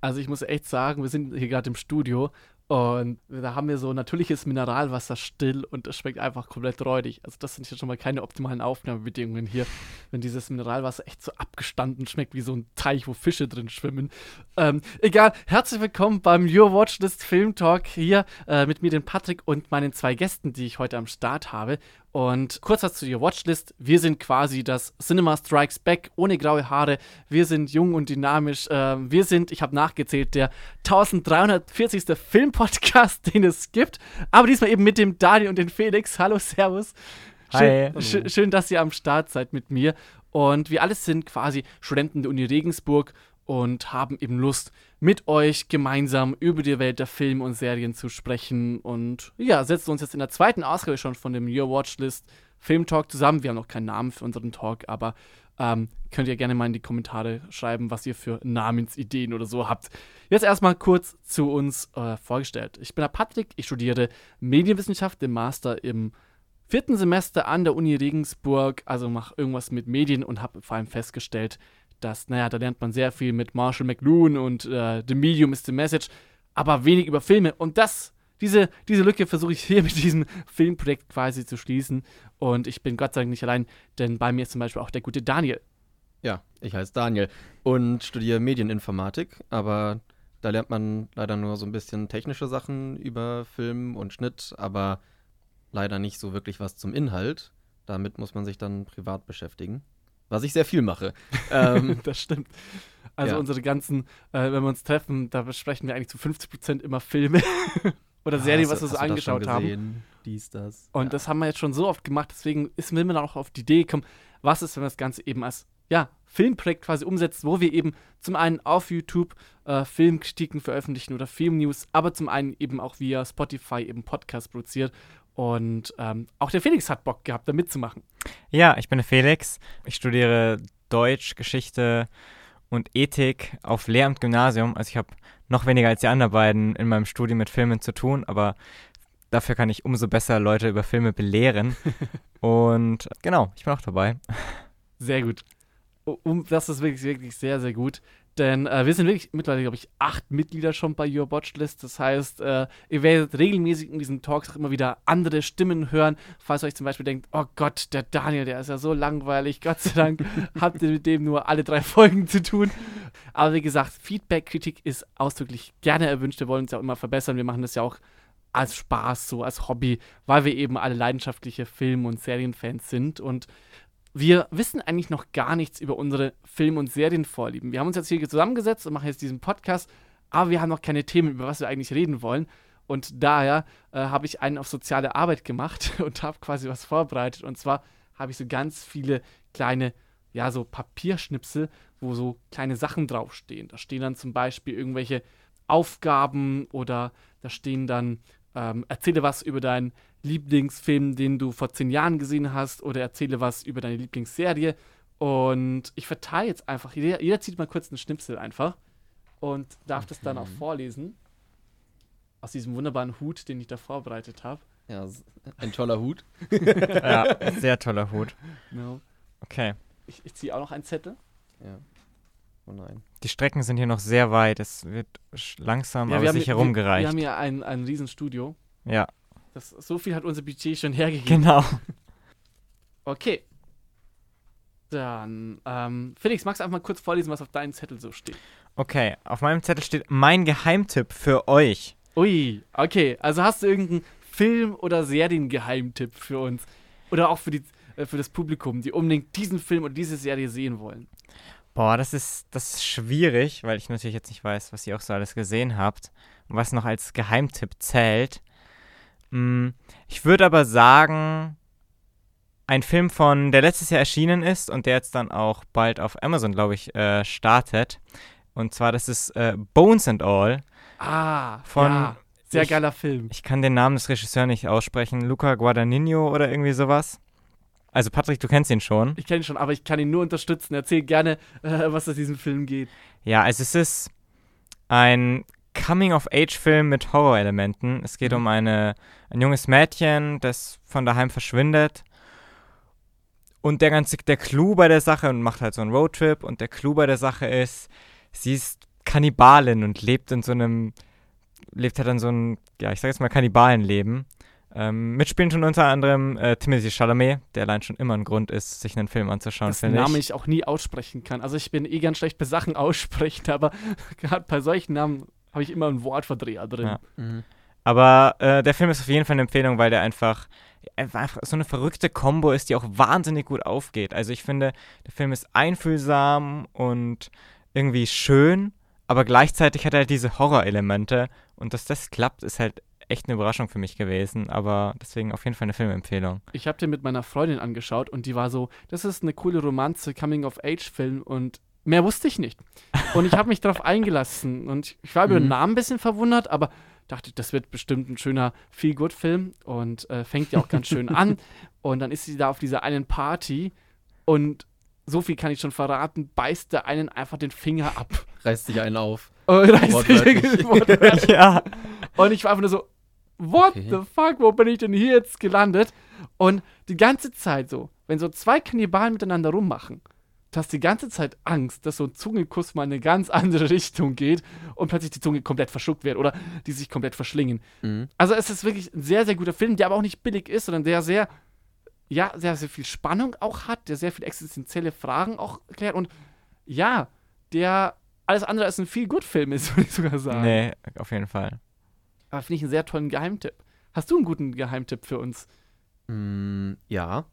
Also ich muss echt sagen, wir sind hier gerade im Studio und da haben wir so natürliches Mineralwasser still und es schmeckt einfach komplett räudig. Also das sind hier schon mal keine optimalen Aufnahmebedingungen hier, wenn dieses Mineralwasser echt so abgestanden schmeckt wie so ein Teich, wo Fische drin schwimmen. Ähm, egal, herzlich willkommen beim Your Watchlist Film Talk hier äh, mit mir, den Patrick und meinen zwei Gästen, die ich heute am Start habe. Und kurz was zu Your Watchlist. Wir sind quasi das Cinema Strikes Back ohne graue Haare. Wir sind jung und dynamisch. Äh, wir sind, ich habe nachgezählt, der 1340. Filmpodcast, den es gibt. Aber diesmal eben mit dem Daniel und dem Felix. Hallo, Servus. Schön, Hi. schön, schön, dass ihr am Start seid mit mir. Und wir alle sind quasi Studenten der Uni Regensburg und haben eben Lust, mit euch gemeinsam über die Welt der Filme und Serien zu sprechen. Und ja, setzen uns jetzt in der zweiten Ausgabe schon von dem Your Watchlist Film Talk zusammen. Wir haben noch keinen Namen für unseren Talk, aber ähm, könnt ihr gerne mal in die Kommentare schreiben, was ihr für Namensideen oder so habt. Jetzt erstmal kurz zu uns äh, vorgestellt. Ich bin der Patrick, ich studiere Medienwissenschaft, den Master im vierten Semester an der Uni Regensburg, also mache irgendwas mit Medien und habe vor allem festgestellt, dass, naja, da lernt man sehr viel mit Marshall McLuhan und äh, The Medium is the Message, aber wenig über Filme. Und das, diese, diese Lücke versuche ich hier mit diesem Filmprojekt quasi zu schließen. Und ich bin Gott sei Dank nicht allein, denn bei mir ist zum Beispiel auch der gute Daniel. Ja, ich heiße Daniel und studiere Medieninformatik, aber da lernt man leider nur so ein bisschen technische Sachen über Film und Schnitt, aber leider nicht so wirklich was zum Inhalt. Damit muss man sich dann privat beschäftigen, was ich sehr viel mache. ähm, das stimmt. Also ja. unsere ganzen, äh, wenn wir uns treffen, da besprechen wir eigentlich zu 50% immer Filme oder Serien, was wir so angeschaut haben. Dies, das. Und ja. das haben wir jetzt schon so oft gemacht, deswegen ist mir immer auch auf die Idee gekommen, was ist, wenn wir das Ganze eben als ja, Filmprojekt quasi umsetzt, wo wir eben zum einen auf YouTube äh, Filmkritiken veröffentlichen oder Filmnews, aber zum einen eben auch via Spotify eben Podcast produziert. Und ähm, auch der Felix hat Bock gehabt, da mitzumachen. Ja, ich bin der Felix. Ich studiere Deutsch, Geschichte und Ethik auf Lehramt Gymnasium. Also ich habe noch weniger als die anderen beiden in meinem Studium mit Filmen zu tun, aber dafür kann ich umso besser Leute über Filme belehren. und genau, ich bin auch dabei. Sehr gut. Um, das ist wirklich, wirklich sehr, sehr gut. Denn äh, wir sind wirklich mittlerweile, glaube ich, acht Mitglieder schon bei Your Watchlist. Das heißt, äh, ihr werdet regelmäßig in diesen Talks auch immer wieder andere Stimmen hören. Falls ihr euch zum Beispiel denkt, oh Gott, der Daniel, der ist ja so langweilig. Gott sei Dank habt ihr mit dem nur alle drei Folgen zu tun. Aber wie gesagt, Feedback, Kritik ist ausdrücklich gerne erwünscht. Wir wollen uns ja auch immer verbessern. Wir machen das ja auch als Spaß, so als Hobby, weil wir eben alle leidenschaftliche Film- und Serienfans sind. Und wir wissen eigentlich noch gar nichts über unsere Film- und Serienvorlieben. Wir haben uns jetzt hier zusammengesetzt und machen jetzt diesen Podcast, aber wir haben noch keine Themen, über was wir eigentlich reden wollen. Und daher äh, habe ich einen auf soziale Arbeit gemacht und habe quasi was vorbereitet. Und zwar habe ich so ganz viele kleine, ja, so Papierschnipsel, wo so kleine Sachen draufstehen. Da stehen dann zum Beispiel irgendwelche Aufgaben oder da stehen dann, ähm, erzähle was über deinen Lieblingsfilm, den du vor zehn Jahren gesehen hast, oder erzähle was über deine Lieblingsserie. Und ich verteile jetzt einfach, jeder, jeder zieht mal kurz einen Schnipsel einfach und darf das dann auch vorlesen. Aus diesem wunderbaren Hut, den ich da vorbereitet habe. Ja, ein toller Hut. ja, sehr toller Hut. Genau. Okay. Ich, ich ziehe auch noch einen Zettel. Ja. Oh nein. Die Strecken sind hier noch sehr weit. Es wird langsam, Ja, aber wir haben, sicher wir, wir rumgereicht. haben hier ein, ein Riesenstudio. ja, Das, so viel hat unser Budget schon hergegeben. genau. Okay. Dann, ähm, Felix, magst du einfach mal kurz vorlesen, was auf deinem Zettel so steht? Okay, auf meinem Zettel steht mein Geheimtipp für euch. Ui, okay. Also hast du irgendeinen Film- oder Seriengeheimtipp für uns? Oder auch für, die, äh, für das Publikum, die unbedingt diesen Film oder diese Serie sehen wollen? Boah, das ist, das ist schwierig, weil ich natürlich jetzt nicht weiß, was ihr auch so alles gesehen habt und was noch als Geheimtipp zählt. Mm, ich würde aber sagen, ein Film von, der letztes Jahr erschienen ist und der jetzt dann auch bald auf Amazon, glaube ich, äh, startet. Und zwar, das ist äh, Bones and All. Ah, Von- ja, sehr ich- geiler Film. Ich kann den Namen des Regisseurs nicht aussprechen. Luca Guadagnino oder irgendwie sowas. Also Patrick, du kennst ihn schon. Ich kenne ihn schon, aber ich kann ihn nur unterstützen. Erzähl gerne, äh, was aus diesem Film geht. Ja, also es ist ein Coming-of-Age-Film mit Horrorelementen. Es geht Mhm. um eine, ein junges Mädchen, das von daheim verschwindet. Und der ganze, der Clou bei der Sache, und macht halt so einen Roadtrip, und der Clou bei der Sache ist, sie ist Kannibalin und lebt in so einem, lebt halt dann so ein, ja, ich sag jetzt mal Kannibalenleben. Ähm, mitspielen tun unter anderem äh, Timothy Chalamet, der allein schon immer ein Grund ist, sich einen Film anzuschauen, finde Name ich. ich auch nie aussprechen kann. Also ich bin eh ganz schlecht bei Sachen aussprechen, aber gerade bei solchen Namen habe ich immer einen Wortverdreher drin. Ja. Mhm. Aber äh, der Film ist auf jeden Fall eine Empfehlung, weil der einfach, einfach so eine verrückte Kombo ist, die auch wahnsinnig gut aufgeht. Also ich finde, der Film ist einfühlsam und irgendwie schön, aber gleichzeitig hat er halt diese Horrorelemente und dass das klappt, ist halt echt eine Überraschung für mich gewesen. Aber deswegen auf jeden Fall eine Filmempfehlung. Ich habe den mit meiner Freundin angeschaut und die war so, das ist eine coole Romanze, Coming-of-Age-Film und mehr wusste ich nicht. Und ich habe mich darauf eingelassen und ich war über den Mhm. Namen ein bisschen verwundert, aber dachte, das wird bestimmt ein schöner Feel-Good-Film und äh, fängt ja auch ganz schön an. Und dann ist sie da auf dieser einen Party und so viel kann ich schon verraten, beißt der einen einfach den Finger ab. Reißt sich einen auf. Und, reißt sich- ja. und ich war einfach nur so, what Okay. the fuck, wo bin ich denn hier jetzt gelandet? Und die ganze Zeit so, wenn so zwei Kannibalen miteinander rummachen, du hast die ganze Zeit Angst, dass so ein Zungenkuss mal in eine ganz andere Richtung geht und plötzlich die Zunge komplett verschluckt wird oder die sich komplett verschlingen. Mhm. Also es ist wirklich ein sehr, sehr guter Film, der aber auch nicht billig ist, sondern der sehr, ja, sehr, sehr viel Spannung auch hat, der sehr viele existenzielle Fragen auch klärt und ja, der alles andere als ein viel gut Film ist, würde ich sogar sagen. Nee, auf jeden Fall. Aber finde ich einen sehr tollen Geheimtipp. Hast du einen guten Geheimtipp für uns? Mm, ja.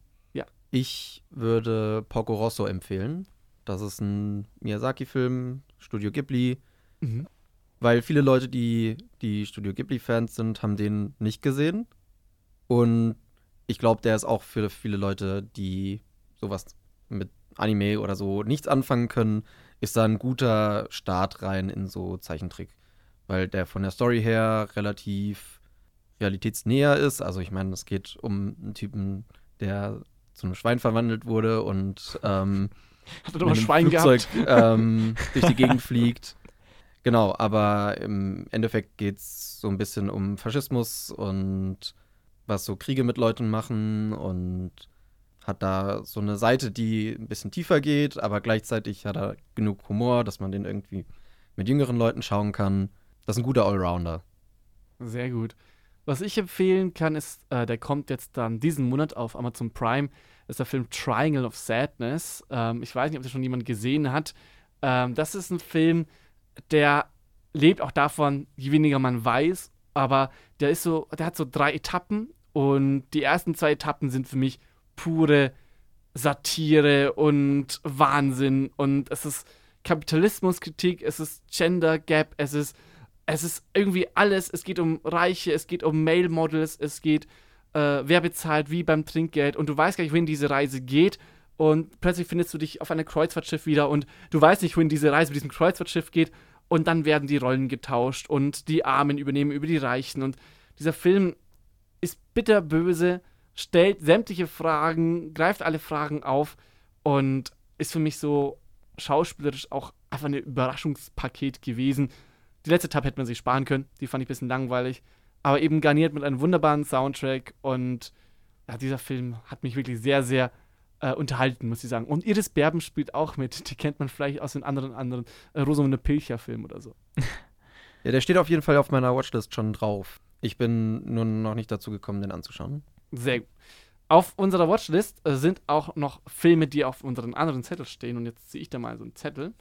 Ich würde Porco Rosso empfehlen. Das ist ein Miyazaki-Film, Studio Ghibli. Weil viele Leute, die, die Studio Ghibli-Fans sind, haben den nicht gesehen. Und ich glaube, der ist auch für viele Leute, die sowas mit Anime oder so nichts anfangen können, ist da ein guter Start rein in so Zeichentrick. Weil der von der Story her relativ realitätsnäher ist. Also ich meine, es geht um einen Typen, der zu einem Schwein verwandelt wurde und ähm, Hat er doch einem Schwein Flugzeug gehabt? ähm, durch die Gegend fliegt. Genau, aber im Endeffekt geht es so ein bisschen um Faschismus und was so Kriege mit Leuten machen und hat da so eine Seite, die ein bisschen tiefer geht, aber gleichzeitig hat er genug Humor, dass man den irgendwie mit jüngeren Leuten schauen kann. Das ist ein guter Allrounder. Sehr gut. Was ich empfehlen kann, ist, äh, der kommt jetzt dann diesen Monat auf Amazon Prime, ist der Film Triangle of Sadness. Ähm, ich weiß nicht, ob das schon jemand gesehen hat. Ähm, das ist ein Film, der lebt auch davon, je weniger man weiß, aber der ist so, der hat so drei Etappen und die ersten zwei Etappen sind für mich pure Satire und Wahnsinn und es ist Kapitalismuskritik, es ist Gender Gap, es ist es ist irgendwie alles. Es geht um Reiche, es geht um Male Models, es geht, äh, wer bezahlt wie beim Trinkgeld und du weißt gar nicht, wohin diese Reise geht. Und plötzlich findest du dich auf einem Kreuzfahrtschiff wieder und du weißt nicht, wohin diese Reise mit diesem Kreuzfahrtschiff geht. Und dann werden die Rollen getauscht und die Armen übernehmen über die Reichen. Und dieser Film ist bitterböse, stellt sämtliche Fragen, greift alle Fragen auf und ist für mich so schauspielerisch auch einfach ein Überraschungspaket gewesen. Die letzte Etappe hätte man sich sparen können, die fand ich ein bisschen langweilig, aber eben garniert mit einem wunderbaren Soundtrack und ja, dieser Film hat mich wirklich sehr, sehr äh, unterhalten, muss ich sagen. Und Iris Berben spielt auch mit, die kennt man vielleicht aus den anderen, anderen äh, Rosamunde Pilcher-Film oder so. Ja, der steht auf jeden Fall auf meiner Watchlist schon drauf. Ich bin nur noch nicht dazu gekommen, den anzuschauen. Sehr gut. Auf unserer Watchlist äh, sind auch noch Filme, die auf unseren anderen Zettel stehen. Und jetzt ziehe ich da mal so einen Zettel.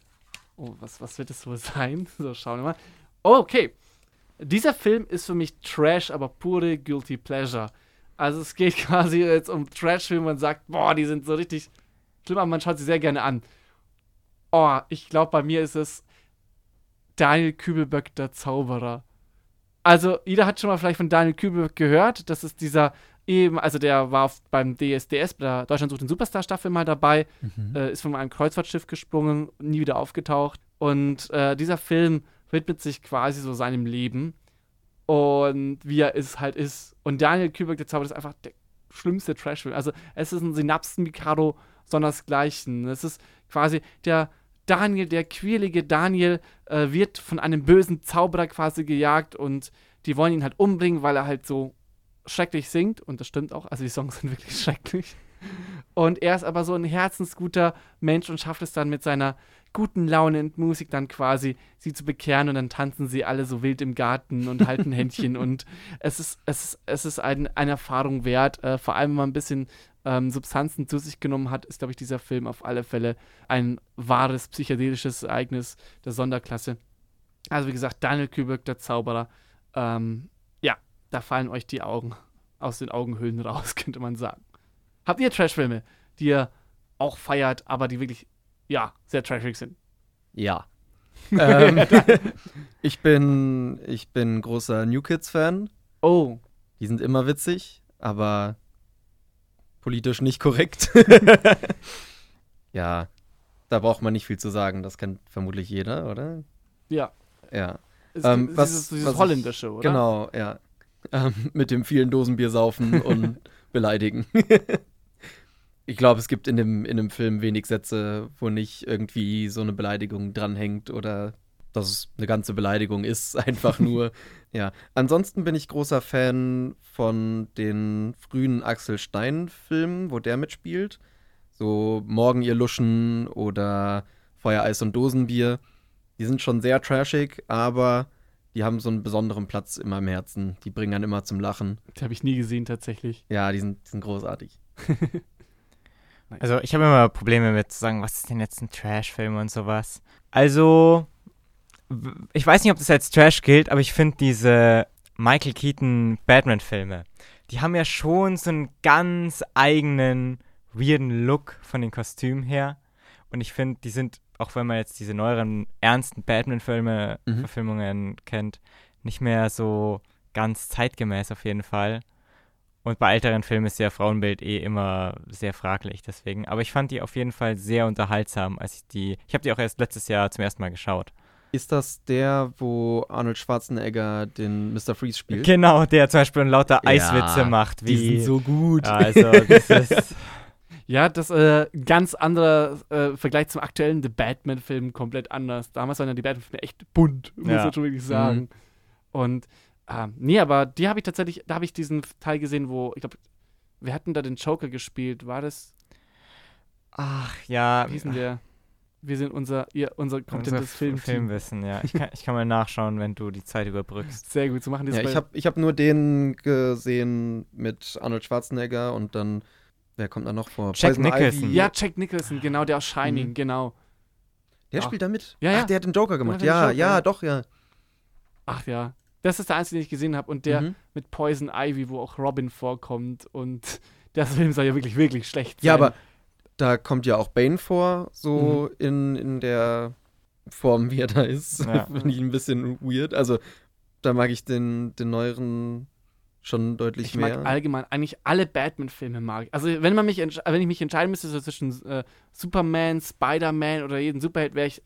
Oh, was, was wird es wohl sein? So, schauen wir mal. Oh, okay. Dieser Film ist für mich Trash, aber pure Guilty Pleasure. Also es geht quasi jetzt um Trash-Filme und sagt, boah, die sind so richtig schlimm, aber man schaut sie sehr gerne an. Oh, ich glaube, bei mir ist es Daniel Kübelböck, der Zauberer. Also, jeder hat schon mal vielleicht von Daniel Kübelböck gehört. Das ist dieser eben, also der war auf, beim DSDS, bei der Deutschland sucht den Superstar-Staffel mal dabei, äh, ist von einem Kreuzfahrtschiff gesprungen, nie wieder aufgetaucht. Und äh, dieser Film widmet sich quasi so seinem Leben und wie er es halt ist. Und Daniel Kübelböck, der Zauberer, ist einfach der schlimmste Trash-Film. Also, es ist ein Synapsen-Mikado sondersgleichen. Es ist quasi der Daniel, der quirlige Daniel, äh, wird von einem bösen Zauberer quasi gejagt und die wollen ihn halt umbringen, weil er halt so schrecklich singt. Und das stimmt auch. Also die Songs sind wirklich schrecklich. Und er ist aber so ein herzensguter Mensch und schafft es dann mit seiner guten Laune und Musik dann quasi, sie zu bekehren und dann tanzen sie alle so wild im Garten und halten Händchen und es ist, es ist, es ist ein, eine Erfahrung wert, äh, vor allem wenn man ein bisschen ähm, Substanzen zu sich genommen hat, ist, glaube ich, dieser Film auf alle Fälle ein wahres psychedelisches Ereignis der Sonderklasse. Also wie gesagt, Daniel Kübelk, der Zauberer, ähm, da fallen euch die Augen aus den Augenhöhlen raus, könnte man sagen. Habt ihr Trashfilme, die ihr auch feiert, aber die wirklich, ja, sehr trashig sind? Ja. ähm, ich bin ich bin großer New Kids Fan. Oh, Die sind immer witzig, aber politisch nicht korrekt. ja, da braucht man nicht viel zu sagen. Das kennt vermutlich jeder, oder? ja. Ja. Es Ähm, was- dieses, dieses was ich- Holländische, oder? Genau, ja. Ähm, mit dem vielen Dosenbier saufen und beleidigen. ich glaube, es gibt in dem, in dem Film wenig Sätze, wo nicht irgendwie so eine Beleidigung dranhängt oder dass es eine ganze Beleidigung ist, einfach nur. ja. Ansonsten bin ich großer Fan von den frühen Axel Stein-Filmen, wo der mitspielt. So Morgen ihr Luschen oder Feuer, Eis und Dosenbier. Die sind schon sehr trashig, aber die haben so einen besonderen Platz in meinem Herzen. Die bringen dann immer zum Lachen. Die habe ich nie gesehen, tatsächlich. Ja, die sind, die sind großartig. Also ich habe immer Probleme mit zu sagen, was ist denn jetzt ein Trash-Film und sowas. Also, ich weiß nicht, ob das als Trash gilt, aber ich finde diese Michael Keaton Batman-Filme, die haben ja schon so einen ganz eigenen, weirden Look von den Kostümen her. Und ich finde, die sind, auch wenn man jetzt diese neueren, ernsten Batman-Filme, Mhm. Verfilmungen kennt, nicht mehr so ganz zeitgemäß auf jeden Fall. Und bei älteren Filmen ist ja Frauenbild eh immer sehr fraglich, deswegen. Aber ich fand die auf jeden Fall sehr unterhaltsam, als ich die. Ich habe die auch erst letztes Jahr zum ersten Mal geschaut. Ist das der, wo Arnold Schwarzenegger den Mr. Freeze spielt? Genau, der zum Beispiel lauter Ja, Eiswitze macht, wie. Die sind so gut. Also, das ist. Ja, das äh, ganz anderer äh, Vergleich zum aktuellen The Batman-Film, komplett anders. Damals waren ja die Batman-Filme echt bunt, muss Ja. man schon wirklich sagen. Und ähm, nee, aber die habe ich tatsächlich, da habe ich diesen Teil gesehen, wo, ich glaube, wir hatten da den Joker gespielt. War das, Ach ja. wie hieß denn der? Wir sind unser, ihr, unser unser kompetentes F- Filmteam. Filmwissen, ja. Ich kann, ich kann mal nachschauen, wenn du die Zeit überbrückst. Sehr gut, so machen die Ja, ich habe ich hab nur den gesehen mit Arnold Schwarzenegger und dann, wer kommt da noch vor? Jack Poison Nicholson. Ivy. Ja, Jack Nicholson, genau, der aus Shining, Mhm. genau. Der Ja. spielt da mit. Ja, ja. Ach, der hat den Joker gemacht. den Ja, Joker, ja, ja. doch, ja. Ach ja. Das ist der einzige, den ich gesehen habe. Und der Mhm. mit Poison Ivy, wo auch Robin vorkommt. Und der Film soll ja wirklich, wirklich schlecht sein. Ja, aber da kommt ja auch Bane vor, so Mhm. in, in der Form, wie er da ist. Ja. Finde ich ein bisschen weird. Also, da mag ich den, den neueren schon deutlich Ich mag mehr. allgemein eigentlich alle Batman-Filme mag. ich. Also wenn man mich wenn ich mich entscheiden müsste so zwischen äh, Superman, Spider-Man oder jeden Superheld, wäre ich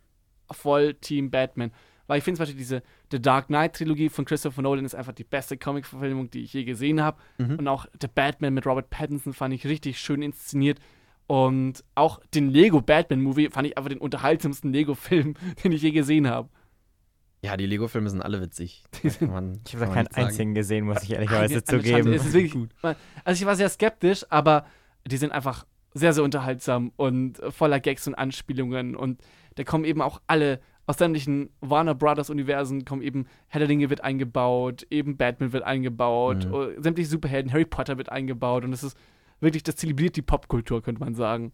voll Team Batman. Weil ich finde zum Beispiel diese The Dark Knight-Trilogie von Christopher Nolan ist einfach die beste Comic-Verfilmung, die ich je gesehen habe. Mhm. Und auch The Batman mit Robert Pattinson fand ich richtig schön inszeniert. Und auch den Lego Batman-Movie fand ich einfach den unterhaltsamsten Lego-Film, den ich je gesehen habe. Ja, die Lego-Filme sind alle witzig. Man- Ich habe da keinen einzigen gesehen, muss ich ehrlicherweise zugeben. Es ist wirklich gut. Also ich war sehr skeptisch, aber die sind einfach sehr, sehr unterhaltsam und voller Gags und Anspielungen. Und da kommen eben auch alle aus sämtlichen Warner Brothers Universen, kommen eben Herr der Dinge wird eingebaut, eben Batman wird eingebaut, Mhm. oh, sämtliche Superhelden, Harry Potter wird eingebaut und es ist wirklich, das zelebriert die Popkultur, könnte man sagen.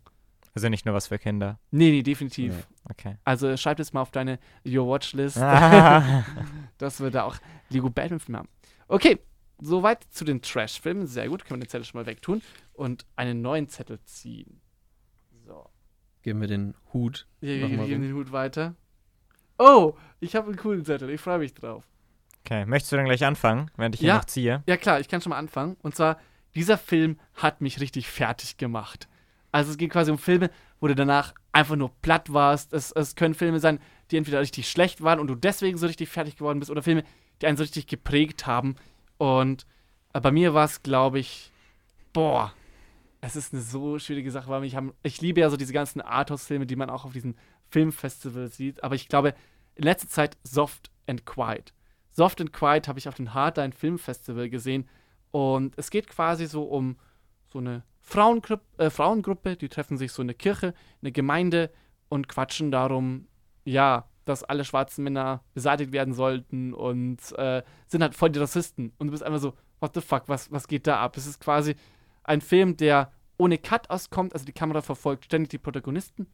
Also nicht nur was für Kinder. Nee, nee, definitiv. Nee. Okay. Also schreib es mal auf deine Your Watchlist. Ah. dass wir da auch Lego Batman-Filme haben. Okay, soweit zu den Trash-Filmen. Sehr gut, können wir den Zettel schon mal wegtun und einen neuen Zettel ziehen. So, Geben wir den Hut. Mach wir geben den Hut weiter. Oh, ich habe einen coolen Zettel, ich freue mich drauf. okay, möchtest du dann gleich anfangen, während ich hier Ja. noch ziehe? Ja klar, ich kann schon mal anfangen. Und zwar, dieser Film hat mich richtig fertig gemacht. Also es geht quasi um Filme, wo du danach einfach nur platt warst. Es, es können Filme sein, die entweder richtig schlecht waren und du deswegen so richtig fertig geworden bist, oder Filme, die einen so richtig geprägt haben. Und äh, bei mir war es, glaube ich, boah, es ist eine so schwierige Sache, weil ich, haben, ich liebe ja so diese ganzen Arthouse-Filme, die man auch auf diesen Filmfestivals sieht. Aber ich glaube, in letzter Zeit Soft and Quiet. Soft and Quiet habe ich auf dem Hardline Film Festival gesehen. Und es geht quasi so um so eine Frauengru äh, Frauengruppe, die treffen sich so in der Kirche, in der Gemeinde und quatschen darum, ja, dass alle schwarzen Männer beseitigt werden sollten und äh, sind halt voll die Rassisten. Und du bist einfach so, what the fuck, was, was geht da ab? Es ist quasi ein Film, der ohne Cut auskommt, also die Kamera verfolgt ständig die Protagonisten.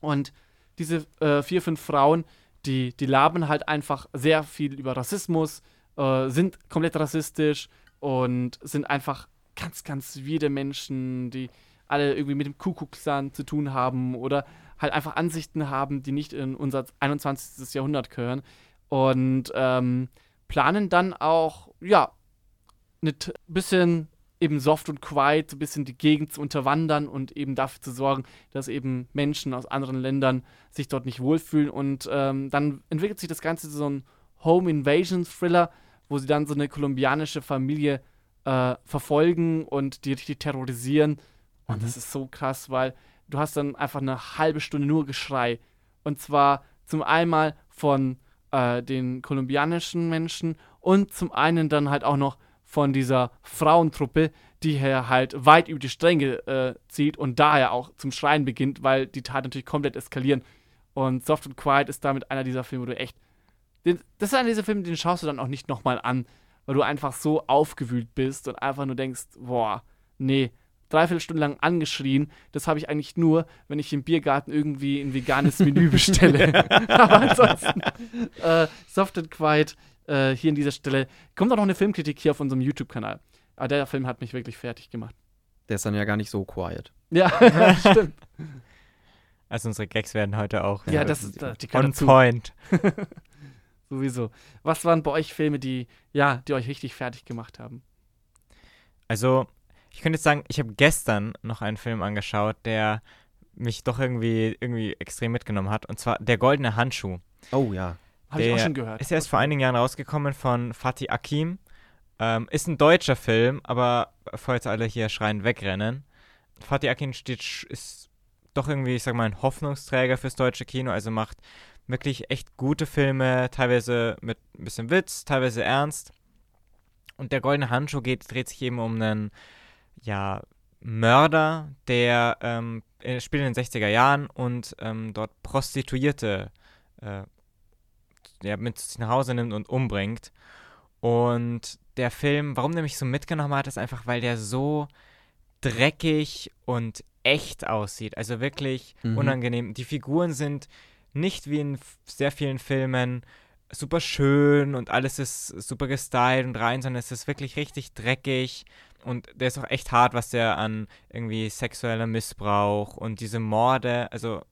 Und diese äh, vier, fünf Frauen, die, die labern halt einfach sehr viel über Rassismus, äh, sind komplett rassistisch und sind einfach ganz, ganz wilde Menschen, die alle irgendwie mit dem Kuckucksklan zu tun haben oder halt einfach Ansichten haben, die nicht in unser 21. Jahrhundert gehören. Und ähm, planen dann auch, ja, ein bisschen eben soft und quiet, ein bisschen die Gegend zu unterwandern und eben dafür zu sorgen, dass eben Menschen aus anderen Ländern sich dort nicht wohlfühlen. Und ähm, dann entwickelt sich das Ganze zu so einem Home Invasion Thriller, wo sie dann so eine kolumbianische Familie äh, verfolgen und die richtig terrorisieren. Und mhm. das ist so krass, weil du hast dann einfach eine halbe Stunde nur Geschrei. Und zwar zum einen von äh, den kolumbianischen Menschen und zum einen dann halt auch noch von dieser Frauentruppe, die hier halt weit über die Stränge äh, zieht und daher auch zum Schreien beginnt, weil die Tat natürlich komplett eskalieren. Und Soft and Quiet ist damit einer dieser Filme, wo du echt. Den, das ist einer dieser Filme, den schaust du dann auch nicht nochmal an, weil du einfach so aufgewühlt bist und einfach nur denkst, boah, nee, dreiviertel Stunde lang angeschrien. Das habe ich eigentlich nur, wenn ich im Biergarten irgendwie ein veganes Menü bestelle. Aber ansonsten, äh, Soft and Quiet äh, hier an dieser Stelle. Kommt auch noch eine Filmkritik hier auf unserem YouTube-Kanal. Aber der Film hat mich wirklich fertig gemacht. Der ist dann ja gar nicht so quiet. Ja, stimmt. Also unsere Gags werden heute auch ja, das ist, die on point. Sowieso. Was waren bei euch Filme, die ja, die euch richtig fertig gemacht haben? Also ich könnte jetzt sagen, ich habe gestern noch einen Film angeschaut, der mich doch irgendwie, irgendwie extrem mitgenommen hat. Und zwar Der Goldene Handschuh. Oh ja. Habe ich auch schon gehört. Ist erst vor einigen Jahren rausgekommen von Fatih Akim. Ähm, ist ein deutscher Film, aber bevor jetzt alle hier schreien, wegrennen. Fatih Akim steht, ist doch irgendwie, ich sag mal, ein Hoffnungsträger fürs deutsche Kino. Also macht wirklich echt gute Filme, teilweise mit ein bisschen Witz, teilweise ernst. Und der Goldene Handschuh geht, dreht sich eben um einen ja, Mörder, der ähm, spielt in den 60er Jahren und ähm, dort Prostituierte äh, ja, mit sich nach Hause nimmt und umbringt. Und der Film, warum der mich so mitgenommen hat, ist einfach, weil der so dreckig und echt aussieht. Also wirklich mhm. unangenehm. Die Figuren sind nicht wie in sehr vielen Filmen super schön und alles ist super gestylt und rein, sondern es ist wirklich richtig dreckig und der ist auch echt hart, was der an irgendwie sexueller Missbrauch und diese Morde, also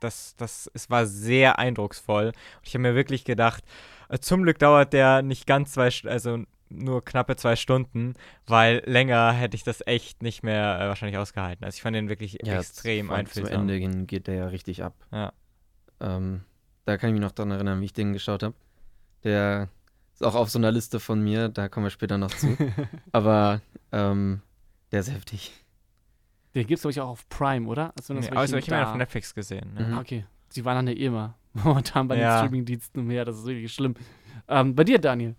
das, das, es war sehr eindrucksvoll. Und ich habe mir wirklich gedacht, äh, zum Glück dauert der nicht ganz zwei, also nur knappe zwei Stunden, weil länger hätte ich das echt nicht mehr äh, wahrscheinlich ausgehalten. Also ich fand den wirklich ja, extrem einfühlsam. Zum Ende geht der ja richtig ab. Ja. Ähm, da kann ich mich noch daran erinnern, wie ich den geschaut habe. Der ist auch auf so einer Liste von mir, da kommen wir später noch zu. Aber ähm, der ist heftig. Den gibt es, glaube ich, auch auf Prime, oder? Also, nee, also ich habe ihn auf Netflix gesehen. Ja. Mhm. Okay. Sie waren dann ja immer momentan bei ja. den Streamingdiensten umher. Das ist wirklich schlimm. Ähm, bei dir, Daniel?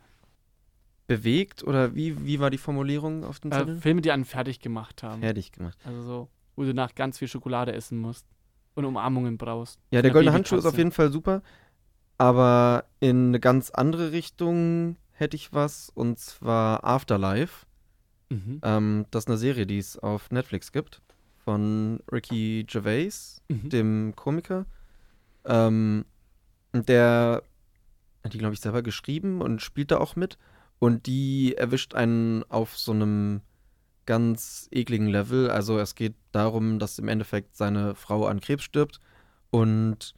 Bewegt oder wie, wie war die Formulierung auf dem äh, Zettel? Äh, Filme, die einen fertig gemacht haben. Fertig gemacht. Also so, wo du nach ganz viel Schokolade essen musst und Umarmungen brauchst. Ja, der goldene Handschuh ist auf jeden Fall super. Aber in eine ganz andere Richtung hätte ich was, und zwar Afterlife. Mhm. Ähm, das ist eine Serie, die es auf Netflix gibt, von Ricky Gervais, mhm. dem Komiker. Ähm, der hat die, glaube ich, selber geschrieben und spielt da auch mit. Und die erwischt einen auf so einem ganz ekligen Level. Also es geht darum, dass im Endeffekt seine Frau an Krebs stirbt und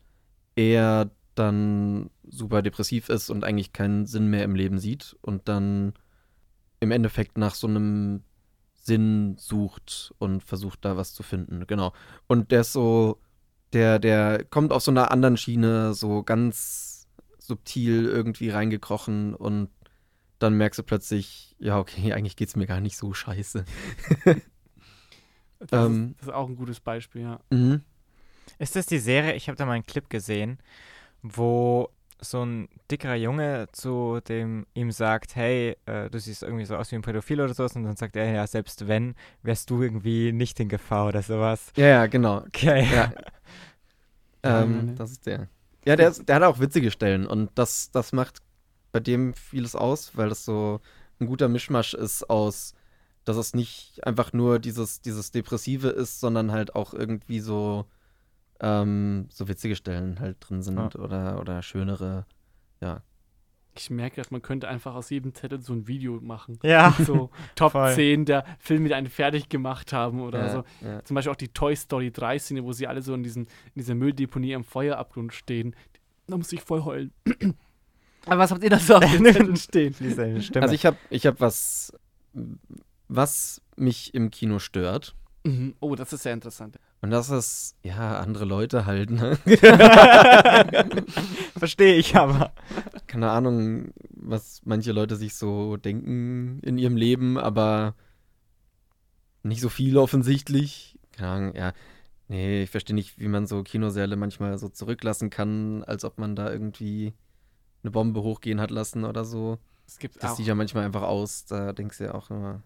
er dann super depressiv ist und eigentlich keinen Sinn mehr im Leben sieht und dann im Endeffekt nach so einem Sinn sucht und versucht da was zu finden. Genau. Und der ist so, der, der kommt auf so einer anderen Schiene, so ganz subtil irgendwie reingekrochen und dann merkst du plötzlich, ja, okay, eigentlich geht's mir gar nicht so scheiße. das, ähm, ist, das, ist, auch ein gutes Beispiel, ja. Mhm. Ist das die Serie, ich habe da mal einen Clip gesehen, wo so ein dickerer Junge zu dem ihm sagt, hey, äh, du siehst irgendwie so aus wie ein Pädophil oder sowas und dann sagt er, ja, selbst wenn, wärst du irgendwie nicht in Gefahr oder sowas. Ja, ja, genau. Okay. Ja. Ja, ähm. Das ist der. Ja, der, ist, der hat auch witzige Stellen und das, das macht bei dem vieles aus, weil das so ein guter Mischmasch ist aus, dass es nicht einfach nur dieses, dieses Depressive ist, sondern halt auch irgendwie so, ähm, so witzige Stellen halt drin sind Ja. oder, oder schönere. Ich merke gerade, man könnte einfach aus jedem Zettel so ein Video machen. Ja. So Top Voll. 10 der Filme, die einen fertig gemacht haben oder ja, so. ja. Zum Beispiel auch die Toy Story 3 Szene, wo sie alle so in, diesen, in dieser Mülldeponie am Feuerabgrund stehen. Da muss ich voll heulen. Aber was habt ihr da so auf den Zetteln stehen? Also ich habe ich hab was, was mich im Kino stört. Mhm. Oh, das ist sehr interessant. Und das ist, ja, andere Leute halt, ne? Verstehe ich aber. keine Ahnung, was manche Leute sich so denken in ihrem Leben, aber nicht so viel offensichtlich. Keine Ahnung, ja. Nee, ich verstehe nicht, wie man so Kinosäle manchmal so zurücklassen kann, als ob man da irgendwie eine Bombe hochgehen hat lassen oder so. Es gibt Das auch, sieht ja manchmal einfach aus, da denkst du ja auch immer.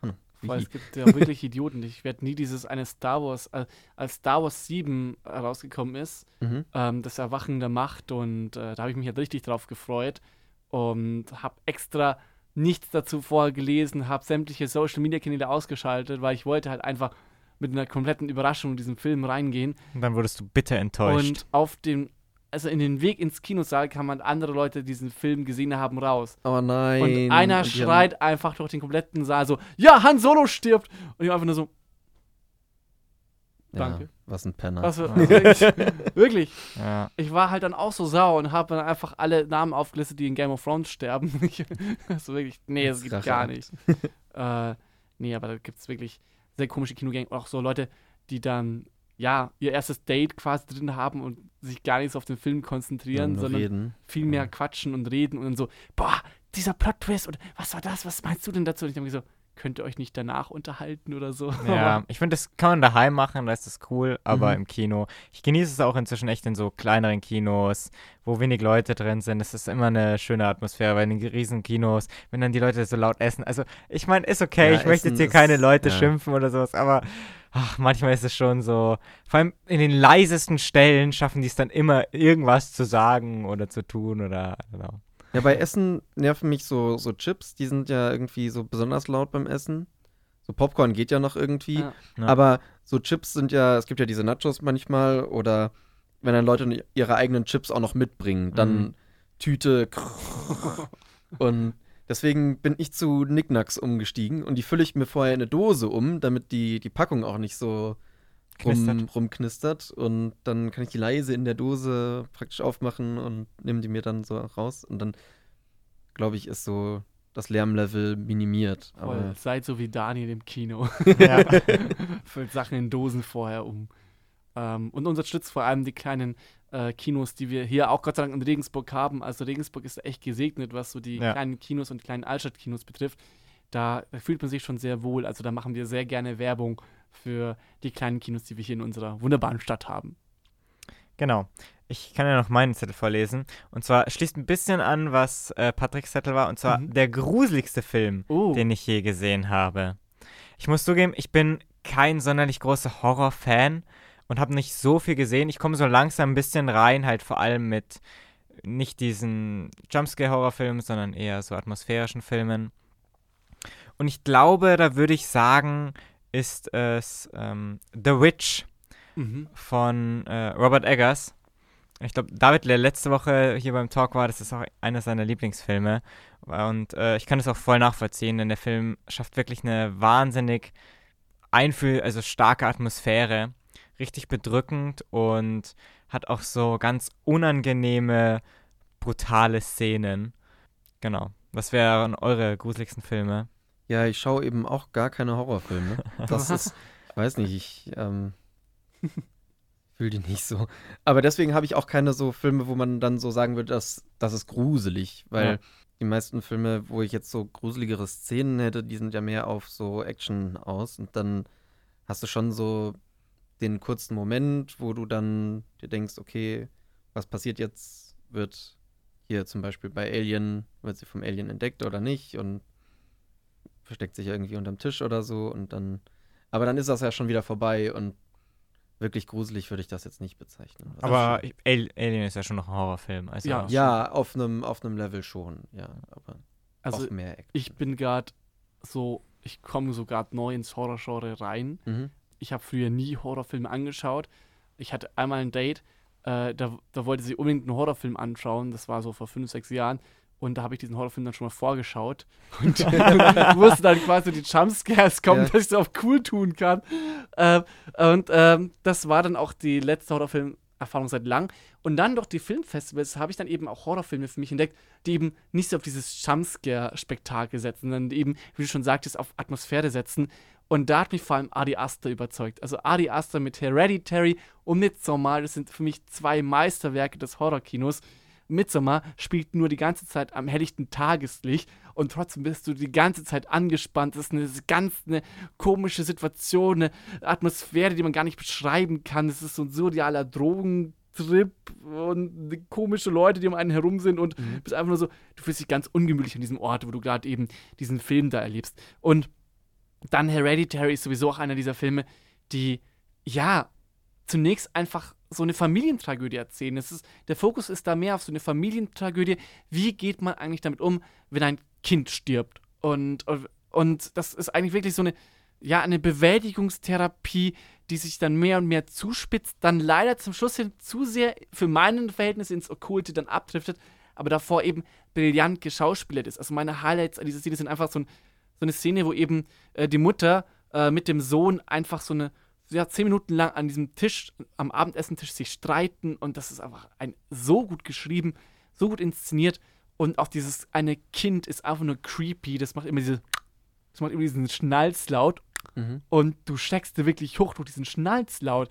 Ahnung, weil es gibt ja wirklich Idioten. Ich werde nie dieses eine Star Wars, äh, als Star Wars 7 rausgekommen ist, Mhm. ähm, das Erwachen der Macht und äh, da habe ich mich halt richtig drauf gefreut und habe extra nichts dazu vorher gelesen, habe sämtliche Social Media Kanäle ausgeschaltet, weil ich wollte halt einfach mit einer kompletten Überraschung in diesen Film reingehen Und dann wurdest du bitter enttäuscht. und auf dem also in den Weg ins Kinosaal kann man andere Leute, die diesen Film gesehen haben, raus. Oh nein. Und einer haben- schreit einfach durch den kompletten Saal so, ja, Han Solo stirbt. Und ich einfach nur so, Ja, danke. was ein Penner. was für, Ja. wirklich, ja. Ich war halt dann auch so sauer und habe dann einfach alle Namen aufgelistet, die in Game of Thrones sterben. Ich- also wirklich, nee, das gibt gar nicht. äh, nee, aber da gibt es wirklich sehr komische Kinogänge. Auch so Leute, die dann, ja, ihr erstes Date quasi drin haben und sich gar nicht so auf den Film konzentrieren, nur sondern reden. viel mehr Ja. quatschen und reden und dann so, boah, dieser Plot-Twist und was war das, was meinst du denn dazu? Und ich habe mir so, könnt ihr euch nicht danach unterhalten oder so? Ja, ich finde, das kann man daheim machen, da ist das cool, aber Mhm. im Kino. Ich genieße es auch inzwischen echt in so kleineren Kinos, wo wenig Leute drin sind. Es ist immer eine schöne Atmosphäre bei den riesen Kinos, wenn dann die Leute so laut essen. Also, ich meine, ist okay, Ja, ich möchte jetzt hier keine Leute ja. schimpfen oder sowas, aber ach, manchmal ist es schon so. Vor allem in den leisesten Stellen schaffen die es dann immer, irgendwas zu sagen oder zu tun oder. Genau. Ja, bei Essen nerven mich so, so Chips, die sind ja irgendwie so besonders laut beim Essen. So Popcorn geht ja noch irgendwie. Ja. Ja. Aber so Chips sind ja, es gibt ja diese Nachos manchmal oder wenn dann Leute ihre eigenen Chips auch noch mitbringen, dann Mhm. Tüte. und deswegen bin ich zu Nicknacks umgestiegen und die fülle ich mir vorher in eine Dose um, damit die, die Packung auch nicht so rum, Knistert. rumknistert. Und dann kann ich die leise in der Dose praktisch aufmachen und nehme die mir dann so raus. Und dann, glaube ich, ist so das Lärmlevel minimiert. Voll, Aber seid so wie Daniel im Kino. Ja. Füllt Sachen in Dosen vorher um. Ähm, und unterstützt vor allem die kleinen äh, Kinos, die wir hier auch Gott sei Dank in Regensburg haben. Also Regensburg ist echt gesegnet, was so die Ja. kleinen Kinos und die kleinen Altstadtkinos betrifft. Da, da fühlt man sich schon sehr wohl. Also da machen wir sehr gerne Werbung für die kleinen Kinos, die wir hier in unserer wunderbaren Stadt haben. Genau. Ich kann ja noch meinen Zettel vorlesen. Und zwar schließt ein bisschen an, was äh, Patricks Zettel war. Und zwar Mhm. der gruseligste Film, Oh, den ich je gesehen habe. Ich muss zugeben, ich bin kein sonderlich großer Horror-Fan und habe nicht so viel gesehen. Ich komme so langsam ein bisschen rein, halt vor allem mit nicht diesen Jumpscare-Horrorfilmen, sondern eher so atmosphärischen Filmen. Und ich glaube, da würde ich sagen, ist es ähm, The Witch mhm. von äh, Robert Eggers. Ich glaube, David, der letzte Woche hier beim Talk war, das ist auch einer seiner Lieblingsfilme. Und äh, ich kann das auch voll nachvollziehen, denn der Film schafft wirklich eine wahnsinnig einfühl, also starke Atmosphäre, richtig bedrückend und hat auch so ganz unangenehme, brutale Szenen. Genau. Was wären eure gruseligsten Filme? ja, ich schaue eben auch gar keine Horrorfilme. Das ist, ich weiß nicht, ich ähm, fühle die nicht so. Aber deswegen habe ich auch keine so Filme, wo man dann so sagen würde, dass das ist gruselig, weil Ja. die meisten Filme, wo ich jetzt so gruseligere Szenen hätte, die sind ja mehr auf so Action aus und dann hast du schon so den kurzen Moment, wo du dann dir denkst, okay, was passiert jetzt wird hier zum Beispiel bei Alien, wird sie vom Alien entdeckt oder nicht und versteckt sich irgendwie unterm Tisch oder so und dann, aber dann ist das ja schon wieder vorbei und wirklich gruselig würde ich das jetzt nicht bezeichnen. Aber Alien ist ja schon noch ein Horrorfilm. Also Ja. ja, auf einem auf einem Level schon, ja, aber Also auch mehr Action. ich bin gerade so, ich komme so gerade neu ins Horrorgenre rein. Mhm. Ich habe früher nie Horrorfilme angeschaut. Ich hatte einmal ein Date, äh, da, da wollte sie unbedingt einen Horrorfilm anschauen. Das war so vor fünf, sechs Jahren. Und da habe ich diesen Horrorfilm dann schon mal vorgeschaut. Und wusste dann quasi die Jumpscares kommen, Ja. dass ich es auch cool tun kann. Ähm, und ähm, das war dann auch die letzte Horrorfilm-Erfahrung seit lang. Und dann durch die Filmfestivals habe ich dann eben auch Horrorfilme für mich entdeckt, die eben nicht so auf dieses Jumpscare-Spektakel setzen, sondern eben, wie du schon sagtest, auf Atmosphäre setzen. Und da hat mich vor allem Adi Aster überzeugt. Also Adi Aster mit Hereditary und Midsommar, das sind für mich zwei Meisterwerke des Horrorkinos. Midsommar spielt nur die ganze Zeit am helllichten Tageslicht und trotzdem bist du die ganze Zeit angespannt. Das ist eine ganz eine komische Situation, eine Atmosphäre, die man gar nicht beschreiben kann. Es ist so ein surrealer Drogentrip und komische Leute, die um einen herum sind und Mhm. bist einfach nur so, du fühlst dich ganz ungemütlich an diesem Ort, wo du gerade eben diesen Film da erlebst. Und dann Hereditary ist sowieso auch einer dieser Filme, die, ja, zunächst einfach so eine Familientragödie erzählen. Es ist, der Fokus ist da mehr auf so eine Familientragödie. Wie geht man eigentlich damit um, wenn ein Kind stirbt? Und, und das ist eigentlich wirklich so eine, ja, eine Bewältigungstherapie, die sich dann mehr und mehr zuspitzt, dann leider zum Schluss hin zu sehr für meinen Verhältnis ins Okkulte dann abdriftet, aber davor eben brillant geschauspielert ist. Also meine Highlights an dieser Szene sind einfach so, ein, so eine Szene, wo eben äh, die Mutter äh, mit dem Sohn einfach so eine ja, zehn Minuten lang an diesem Tisch, am Abendessentisch sich streiten und das ist einfach ein so gut geschrieben, so gut inszeniert und auch dieses eine Kind ist einfach nur creepy, das macht immer diese, das macht immer diesen Schnalzlaut Mhm. und du schreckst dir wirklich hoch durch diesen Schnalzlaut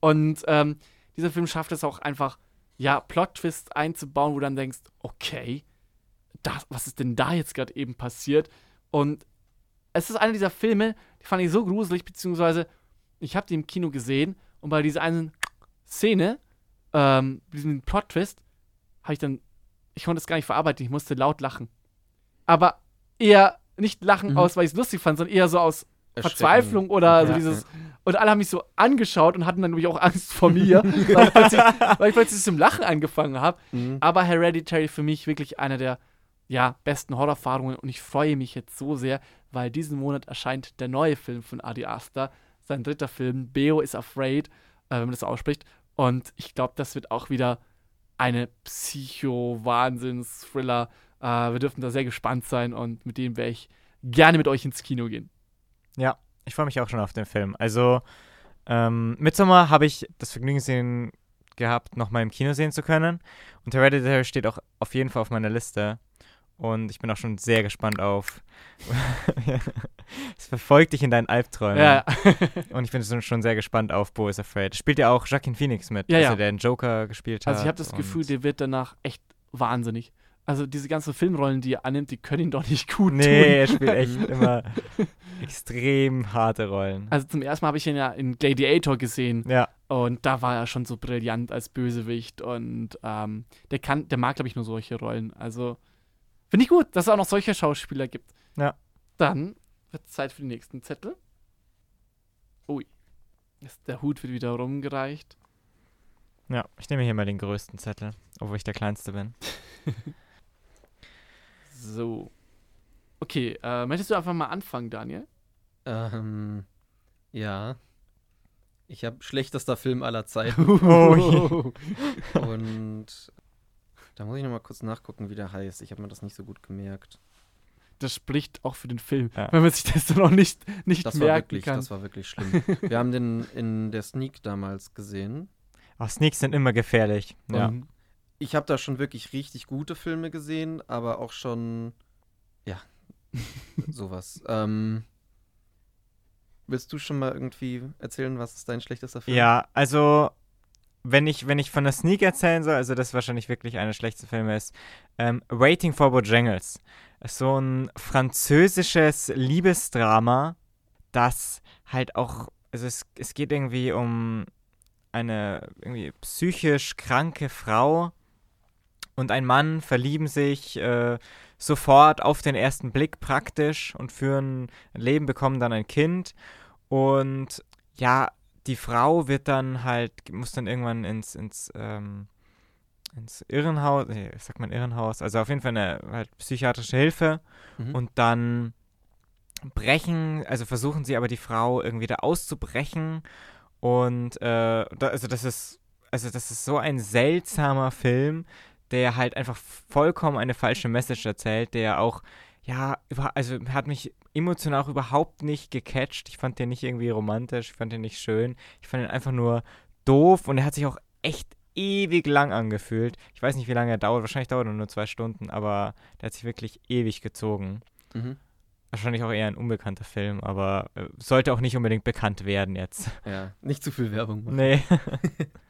und ähm, dieser Film schafft es auch einfach, ja, Plot-Twist einzubauen, wo du dann denkst, okay, das, was ist denn da jetzt gerade eben passiert und es ist einer dieser Filme, die fand ich so gruselig, beziehungsweise ich habe die im Kino gesehen und bei dieser einen Szene, ähm, diesem Plot-Twist, habe ich dann, ich konnte es gar nicht verarbeiten, ich musste laut lachen. Aber eher nicht lachen Mhm. aus, weil ich es lustig fand, sondern eher so aus. Verzweiflung oder Ja, so dieses. Und alle haben mich so angeschaut und hatten dann nämlich auch Angst vor mir, weil, ich plötzlich, weil ich plötzlich zum Lachen angefangen habe. Mhm. Aber Hereditary für mich wirklich einer der ja, besten Horrorerfahrungen und ich freue mich jetzt so sehr, weil diesen Monat erscheint der neue Film von Adi Aster, sein dritter Film, Beo is Afraid, äh, wenn man das ausspricht. Und ich glaube, das wird auch wieder eine Psycho-Wahnsinns-Thriller. Äh, wir dürfen da sehr gespannt sein und mit dem werde ich gerne mit euch ins Kino gehen. Ja, ich freue mich auch schon auf den Film. Also, ähm, Midsommar habe ich das Vergnügen sehen gehabt, nochmal im Kino sehen zu können. Und Hereditary steht auch auf jeden Fall auf meiner Liste. Und ich bin auch schon sehr gespannt auf. es verfolgt dich in deinen Albträumen. Ja, Und ich bin schon- schon sehr gespannt auf Bo is Afraid. Spielt ja auch Joaquin Phoenix mit, Ja, also ja. der den Joker gespielt hat. Also ich habe das Gefühl, der wird danach echt wahnsinnig. Also diese ganzen Filmrollen, die er annimmt, die können ihn doch nicht gut Nee, tun. er spielt echt immer extrem harte Rollen. Also zum ersten Mal habe ich ihn ja in Gladiator gesehen Ja, und da war er schon so brillant als Bösewicht und ähm, der kann, der mag glaube ich nur solche Rollen. Also finde ich gut, dass es auch noch solche Schauspieler gibt. Ja. Dann wird es Zeit für den nächsten Zettel. Ui, der Hut wird wieder rumgereicht. ja. Ich nehme hier mal den größten Zettel, obwohl ich der kleinste bin. So. Okay, äh, möchtest du einfach mal anfangen, Daniel? Ähm, ja. Ich habe schlechtester Film aller Zeiten. Oh und da muss ich nochmal kurz nachgucken, wie der heißt. Ich habe mir das nicht so gut gemerkt. das spricht auch für den Film, Ja. wenn man sich das dann auch nicht, nicht Das war, merken wirklich, kann. das war wirklich schlimm. Wir haben den in der Sneak damals gesehen. Oh, Sneaks sind immer gefährlich. Ja. Und Ich habe da schon wirklich richtig gute Filme gesehen, aber auch schon, ja, sowas. Ähm, willst du schon mal irgendwie erzählen, was ist dein schlechtester Film? Ja, also wenn ich, wenn ich von der Sneak erzählen soll, also das wahrscheinlich wirklich einer der schlechtesten Filme ist, ähm, Waiting for Bojangles. So ein französisches Liebesdrama, das halt auch, also es, es geht irgendwie um eine irgendwie psychisch kranke Frau und ein Mann verlieben sich äh, sofort auf den ersten Blick praktisch und führen ein Leben, bekommen dann ein Kind. Und ja, die Frau wird dann halt, muss dann irgendwann ins, ins, ähm, ins Irrenhaus, nee, sagt man Irrenhaus, also auf jeden Fall eine halt psychiatrische Hilfe. Mhm. Und dann brechen, also versuchen sie aber die Frau irgendwie da auszubrechen. Und äh, da, also das ist, also das ist so ein seltsamer Film, der halt einfach vollkommen eine falsche Message erzählt, der auch, ja, also hat mich emotional auch überhaupt nicht gecatcht. Ich fand den nicht irgendwie romantisch, ich fand den nicht schön. Ich fand ihn einfach nur doof und er hat sich auch echt ewig lang angefühlt. Ich weiß nicht, wie lange er dauert. Wahrscheinlich dauert er nur zwei Stunden, aber der hat sich wirklich ewig gezogen. Mhm. Wahrscheinlich auch eher ein unbekannter Film, aber äh, sollte auch nicht unbedingt bekannt werden jetzt. Ja, nicht zu viel Werbung machen. Nee.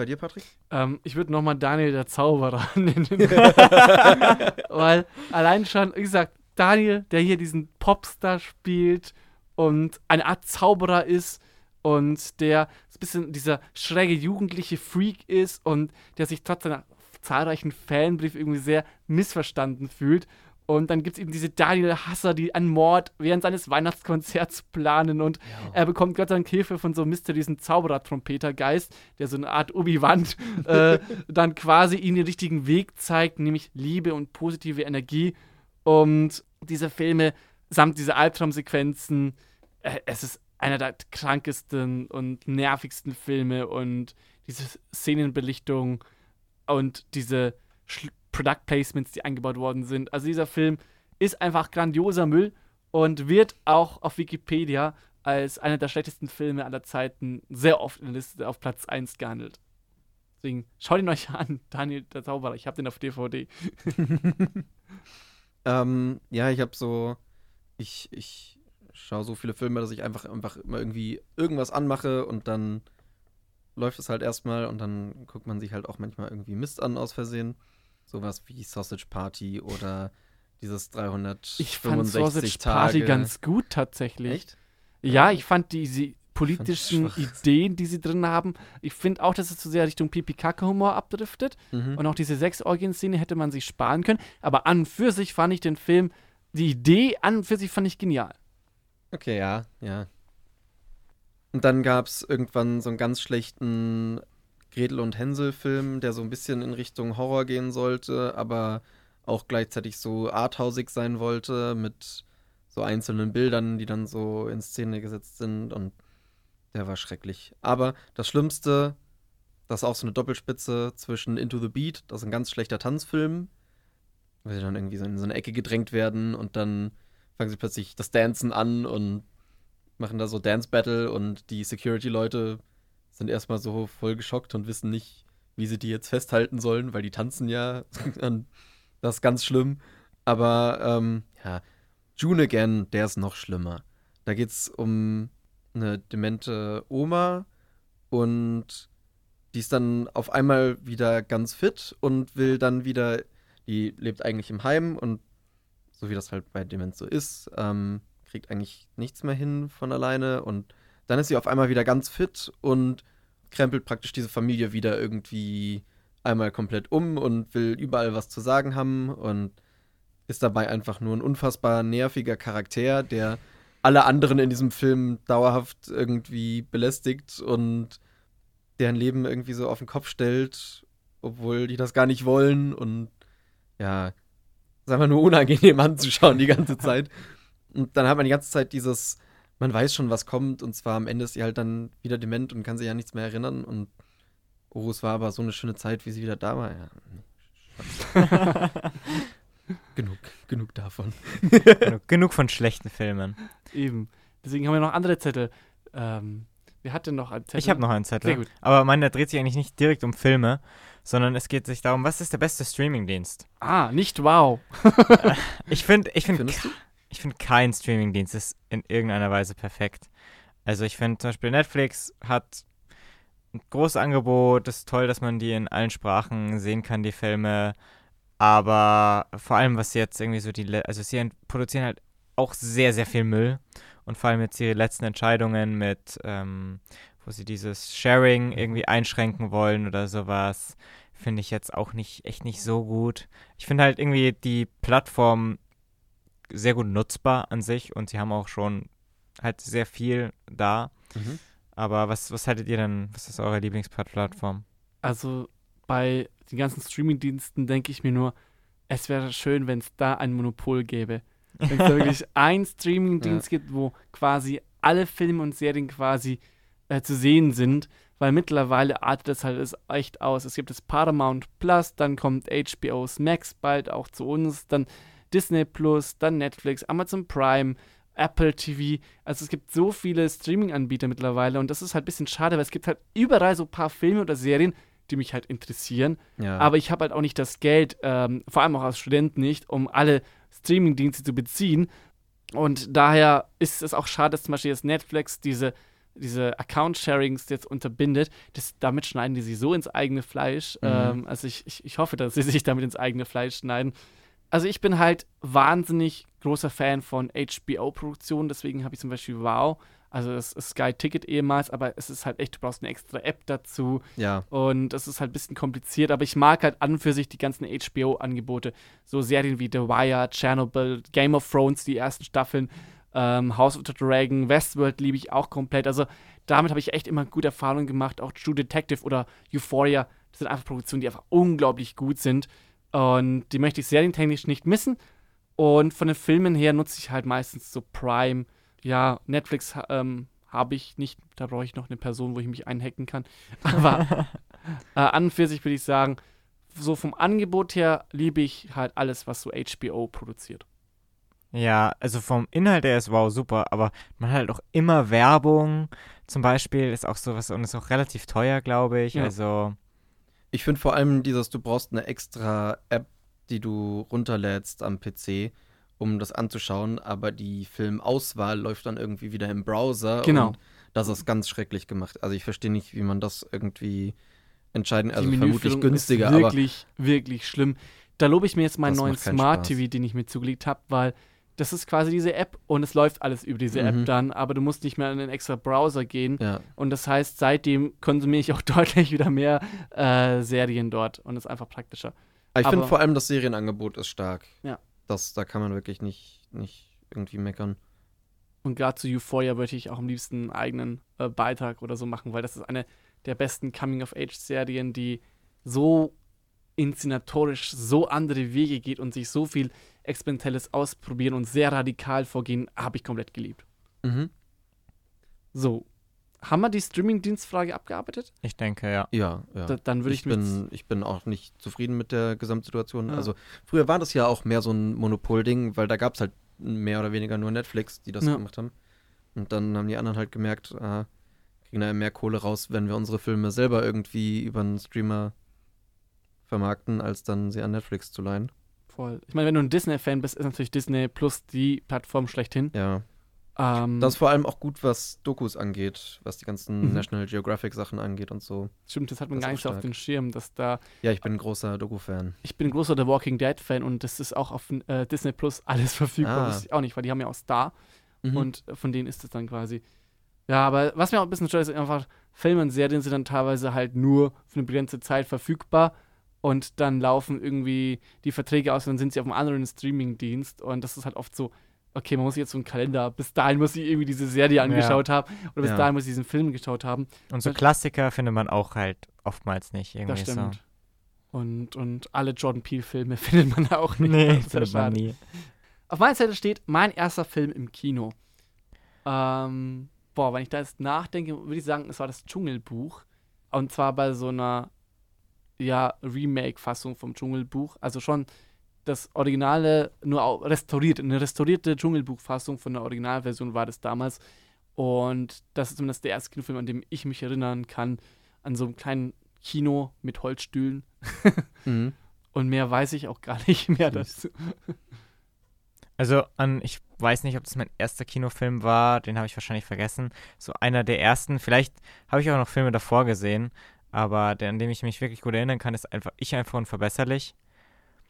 Bei dir, Patrick? Ähm, ich würde nochmal Daniel der Zauberer nennen. Weil allein schon, wie gesagt, Daniel, der hier diesen Popstar spielt und eine Art Zauberer ist und der ein bisschen dieser schräge jugendliche Freak ist und der sich trotz seiner zahlreichen Fanbriefe irgendwie sehr missverstanden fühlt. Und dann gibt es eben diese Daniel-Hasser, die einen Mord während seines Weihnachtskonzerts planen. Und er bekommt Gott sei Dank Hilfe von so einem mysteriösen Zauberer-Trompetergeist, der so eine Art Obi-Wan äh, dann quasi ihnen den richtigen Weg zeigt, nämlich Liebe und positive Energie. Und diese Filme samt dieser Albtraumsequenzen, äh, es ist einer der krankesten und nervigsten Filme. Und diese Szenenbelichtung und diese Product Placements, die eingebaut worden sind. Also dieser Film ist einfach grandioser Müll und wird auch auf Wikipedia als einer der schlechtesten Filme aller Zeiten sehr oft in der Liste auf Platz 1 gehandelt. Deswegen schaut ihn euch an, Daniel der Zauberer. Ich habe den auf DVD. Ähm, ja, ich habe so, ich, ich schaue so viele Filme, dass ich einfach, einfach immer irgendwie irgendwas anmache und dann läuft es halt erstmal und dann guckt man sich halt auch manchmal irgendwie Mist an aus Versehen. Sowas wie Sausage Party oder dieses 365 Ich fand Sausage Tage. Party ganz gut tatsächlich. Echt? Ja, ich fand diese politischen. Ideen, die sie drin haben. Ich finde auch, dass es zu sehr Richtung Pipi-Kacke-Humor abdriftet. Mhm. Und auch diese Sex-Orgien-Szene hätte man sich sparen können. Aber an und für sich fand ich den Film, die Idee an und für sich fand ich genial. Okay, ja, ja. Und dann gab es irgendwann so einen ganz schlechten Gretel und Hänsel-Film, der so ein bisschen in Richtung Horror gehen sollte, aber auch gleichzeitig so arthausig sein wollte, mit so einzelnen Bildern, die dann so in Szene gesetzt sind und der war schrecklich. Aber das Schlimmste, das ist auch so eine Doppelspitze zwischen Into the Beat, das ist ein ganz schlechter Tanzfilm, weil sie dann irgendwie so in so eine Ecke gedrängt werden und dann fangen sie plötzlich das Dancen an und machen da so Dance Battle und die Security-Leute sind erstmal so voll geschockt und wissen nicht, wie sie die jetzt festhalten sollen, weil die tanzen ja. Das ist ganz schlimm. Aber ähm, ja, June Again, der ist noch schlimmer. Da geht's um eine demente Oma und die ist dann auf einmal wieder ganz fit und will dann wieder, die lebt eigentlich im Heim und so wie das halt bei Demenz so ist, ähm, kriegt eigentlich nichts mehr hin von alleine und dann ist sie auf einmal wieder ganz fit und krempelt praktisch diese Familie wieder irgendwie einmal komplett um und will überall was zu sagen haben und ist dabei einfach nur ein unfassbar nerviger Charakter, der alle anderen in diesem Film dauerhaft irgendwie belästigt und deren Leben irgendwie so auf den Kopf stellt, obwohl die das gar nicht wollen und ja, ist einfach nur unangenehm anzuschauen die ganze Zeit. Und dann hat man die ganze Zeit dieses, man weiß schon, was kommt, und zwar am Ende ist sie halt dann wieder dement und kann sich ja nichts mehr erinnern. Und oh, es war aber so eine schöne Zeit, wie sie wieder da war. Ja. genug, genug davon. genug, genug von schlechten Filmen. Eben. Deswegen haben wir noch andere Zettel. Ähm, wer hat denn noch einen Zettel? Ich habe noch einen Zettel. Sehr gut. Aber meiner dreht sich eigentlich nicht direkt um Filme, sondern es geht sich darum, was ist der beste Streamingdienst? Ah, nicht wow. Ich finde, ich finde, Findest du? Ich finde kein Streamingdienst ist in irgendeiner Weise perfekt. Also ich finde zum Beispiel Netflix hat ein großes Angebot, es ist toll, dass man die in allen Sprachen sehen kann, die Filme. Aber vor allem, was jetzt irgendwie so die, also sie produzieren halt auch sehr, sehr viel Müll. Und vor allem jetzt ihre letzten Entscheidungen mit, ähm, wo sie dieses Sharing irgendwie einschränken wollen oder sowas, finde ich jetzt auch nicht, echt nicht so gut. Ich finde halt irgendwie die Plattform sehr gut nutzbar an sich und sie haben auch schon halt sehr viel da. Mhm. Aber was, was haltet ihr denn, was ist eure Lieblingsplattform? Also bei den ganzen Streamingdiensten denke ich mir nur, es wäre schön, wenn es da ein Monopol gäbe. Wenn es da wirklich einen Streamingdienst gibt, wo quasi alle Filme und Serien quasi äh, zu sehen sind, weil mittlerweile artet das halt es echt aus. Es gibt das Paramount Plus, dann kommt HBO's Max bald auch zu uns, dann Disney Plus, dann Netflix, Amazon Prime, Apple TV. Also es gibt so viele Streaming-Anbieter mittlerweile und das ist halt ein bisschen schade, weil es gibt halt überall so ein paar Filme oder Serien, die mich halt interessieren. Ja. Aber ich habe halt auch nicht das Geld, ähm, vor allem auch als Student nicht, um alle Streaming-Dienste zu beziehen. Und daher ist es auch schade, dass zum Beispiel jetzt Netflix diese, diese Account-Sharings jetzt unterbindet. Das, damit schneiden die sich so ins eigene Fleisch. Mhm. Ähm, also ich, ich, ich hoffe, dass sie sich damit ins eigene Fleisch schneiden. Also ich bin halt wahnsinnig großer Fan von HBO-Produktionen, deswegen habe ich zum Beispiel Wow, also das ist Sky Ticket ehemals, aber es ist halt echt, du brauchst eine extra App dazu. ja. Und es ist halt ein bisschen kompliziert, aber ich mag halt an und für sich die ganzen HBO-Angebote. So Serien wie The Wire, Chernobyl, Game of Thrones, die ersten Staffeln, ähm, House of the Dragon, Westworld liebe ich auch komplett. Also damit habe ich echt immer gute Erfahrungen gemacht. Auch True Detective oder Euphoria, das sind einfach Produktionen, die einfach unglaublich gut sind. Und die möchte ich serientechnisch nicht missen. Und von den Filmen her nutze ich halt meistens so Prime. Ja, Netflix ähm, habe ich nicht. Da brauche ich noch eine Person, wo ich mich einhacken kann. Aber äh, an und für sich würde ich sagen, so vom Angebot her liebe ich halt alles, was so HBO produziert. Ja, also vom Inhalt her ist wow super, aber man hat halt auch immer Werbung. Zum Beispiel ist auch sowas und ist auch relativ teuer, glaube ich. Ja. Also Ich finde vor allem dieses, du brauchst eine extra App, die du runterlädst am PC, um das anzuschauen, aber die Filmauswahl läuft dann irgendwie wieder im Browser. Genau. Und das ist ganz schrecklich gemacht. Also ich verstehe nicht, wie man das irgendwie entscheiden, also die vermutlich günstiger, ist aber wirklich, wirklich schlimm. Da lobe ich mir jetzt meinen neuen Smart Spaß. TV, den ich mir zugelegt habe, weil das ist quasi diese App und es läuft alles über diese Mhm. App dann, aber du musst nicht mehr in den extra Browser gehen. ja. Und das heißt, seitdem konsumiere ich auch deutlich wieder mehr äh, Serien dort und ist einfach praktischer. Ich finde vor allem das Serienangebot ist stark. Ja. Das, da kann man wirklich nicht, nicht irgendwie meckern. Und gerade zu Euphoria würde ich auch am liebsten einen eigenen äh, Beitrag oder so machen, weil das ist eine der besten Coming-of-Age-Serien, die so inszenatorisch so andere Wege geht und sich so viel Experimentelles ausprobieren und sehr radikal vorgehen, habe ich komplett geliebt. Mhm. So, haben wir die Streaming-Dienstfrage abgearbeitet? ich denke, ja. Ja, ja. Da, dann würde ich, ich, bin, ich bin auch nicht zufrieden mit der Gesamtsituation. Ja. Also früher war das ja auch mehr so ein Monopol-Ding, weil da gab es halt mehr oder weniger nur Netflix, die das Ja. gemacht haben. Und dann haben die anderen halt gemerkt, ah, kriegen da mehr Kohle raus, wenn wir unsere Filme selber irgendwie über einen Streamer vermarkten, als dann sie an Netflix zu leihen. voll. Ich meine, wenn du ein Disney-Fan bist, ist natürlich Disney Plus die Plattform schlechthin. Ja. Ähm, Das ist vor allem auch gut, was Dokus angeht, was die ganzen Mhm. National Geographic Sachen angeht und so. stimmt, das hat man das gar nicht so auf den Schirm, dass da Ja, ich bin ein großer Doku-Fan. Ich bin ein großer The Walking Dead Fan und das ist auch auf äh, Disney Plus alles verfügbar. Ah. Wusste ich auch nicht, weil die haben ja auch Star Mhm. und von denen ist es dann quasi. Ja, aber was mir auch ein bisschen stört, ist einfach, Filme und Serien sind dann teilweise halt nur für eine begrenzte Zeit verfügbar und dann laufen irgendwie die Verträge aus und dann sind sie auf einem anderen Streaming-Dienst und das ist halt oft so, okay, man muss jetzt so einen Kalender, bis dahin muss ich irgendwie diese Serie angeschaut haben oder bis Ja. dahin muss ich diesen Film geschaut haben. Und so Klassiker findet man auch halt oftmals nicht irgendwie Das stimmt. so. Und, und alle Jordan Peele-Filme findet man auch nicht. Nee, Das findet man nie. Auf meiner Seite steht mein erster Film im Kino. Ähm, boah, wenn ich da jetzt nachdenke, würde ich sagen, es war das Dschungelbuch. Und zwar bei so einer, ja, Remake-Fassung vom Dschungelbuch. Also schon das Originale, nur au- restauriert. Eine restaurierte Dschungelbuch-Fassung von der Originalversion war das damals. Und das ist zumindest der erste Kinofilm, an dem ich mich erinnern kann. An so einem kleinen Kino mit Holzstühlen. Mhm. Und mehr weiß ich auch gar nicht mehr dazu. Also an, ich weiß nicht, ob das mein erster Kinofilm war, den habe ich wahrscheinlich vergessen. So einer der ersten. Vielleicht habe ich auch noch Filme davor gesehen, aber der, an dem ich mich wirklich gut erinnern kann, ist einfach Ich einfach unverbesserlich.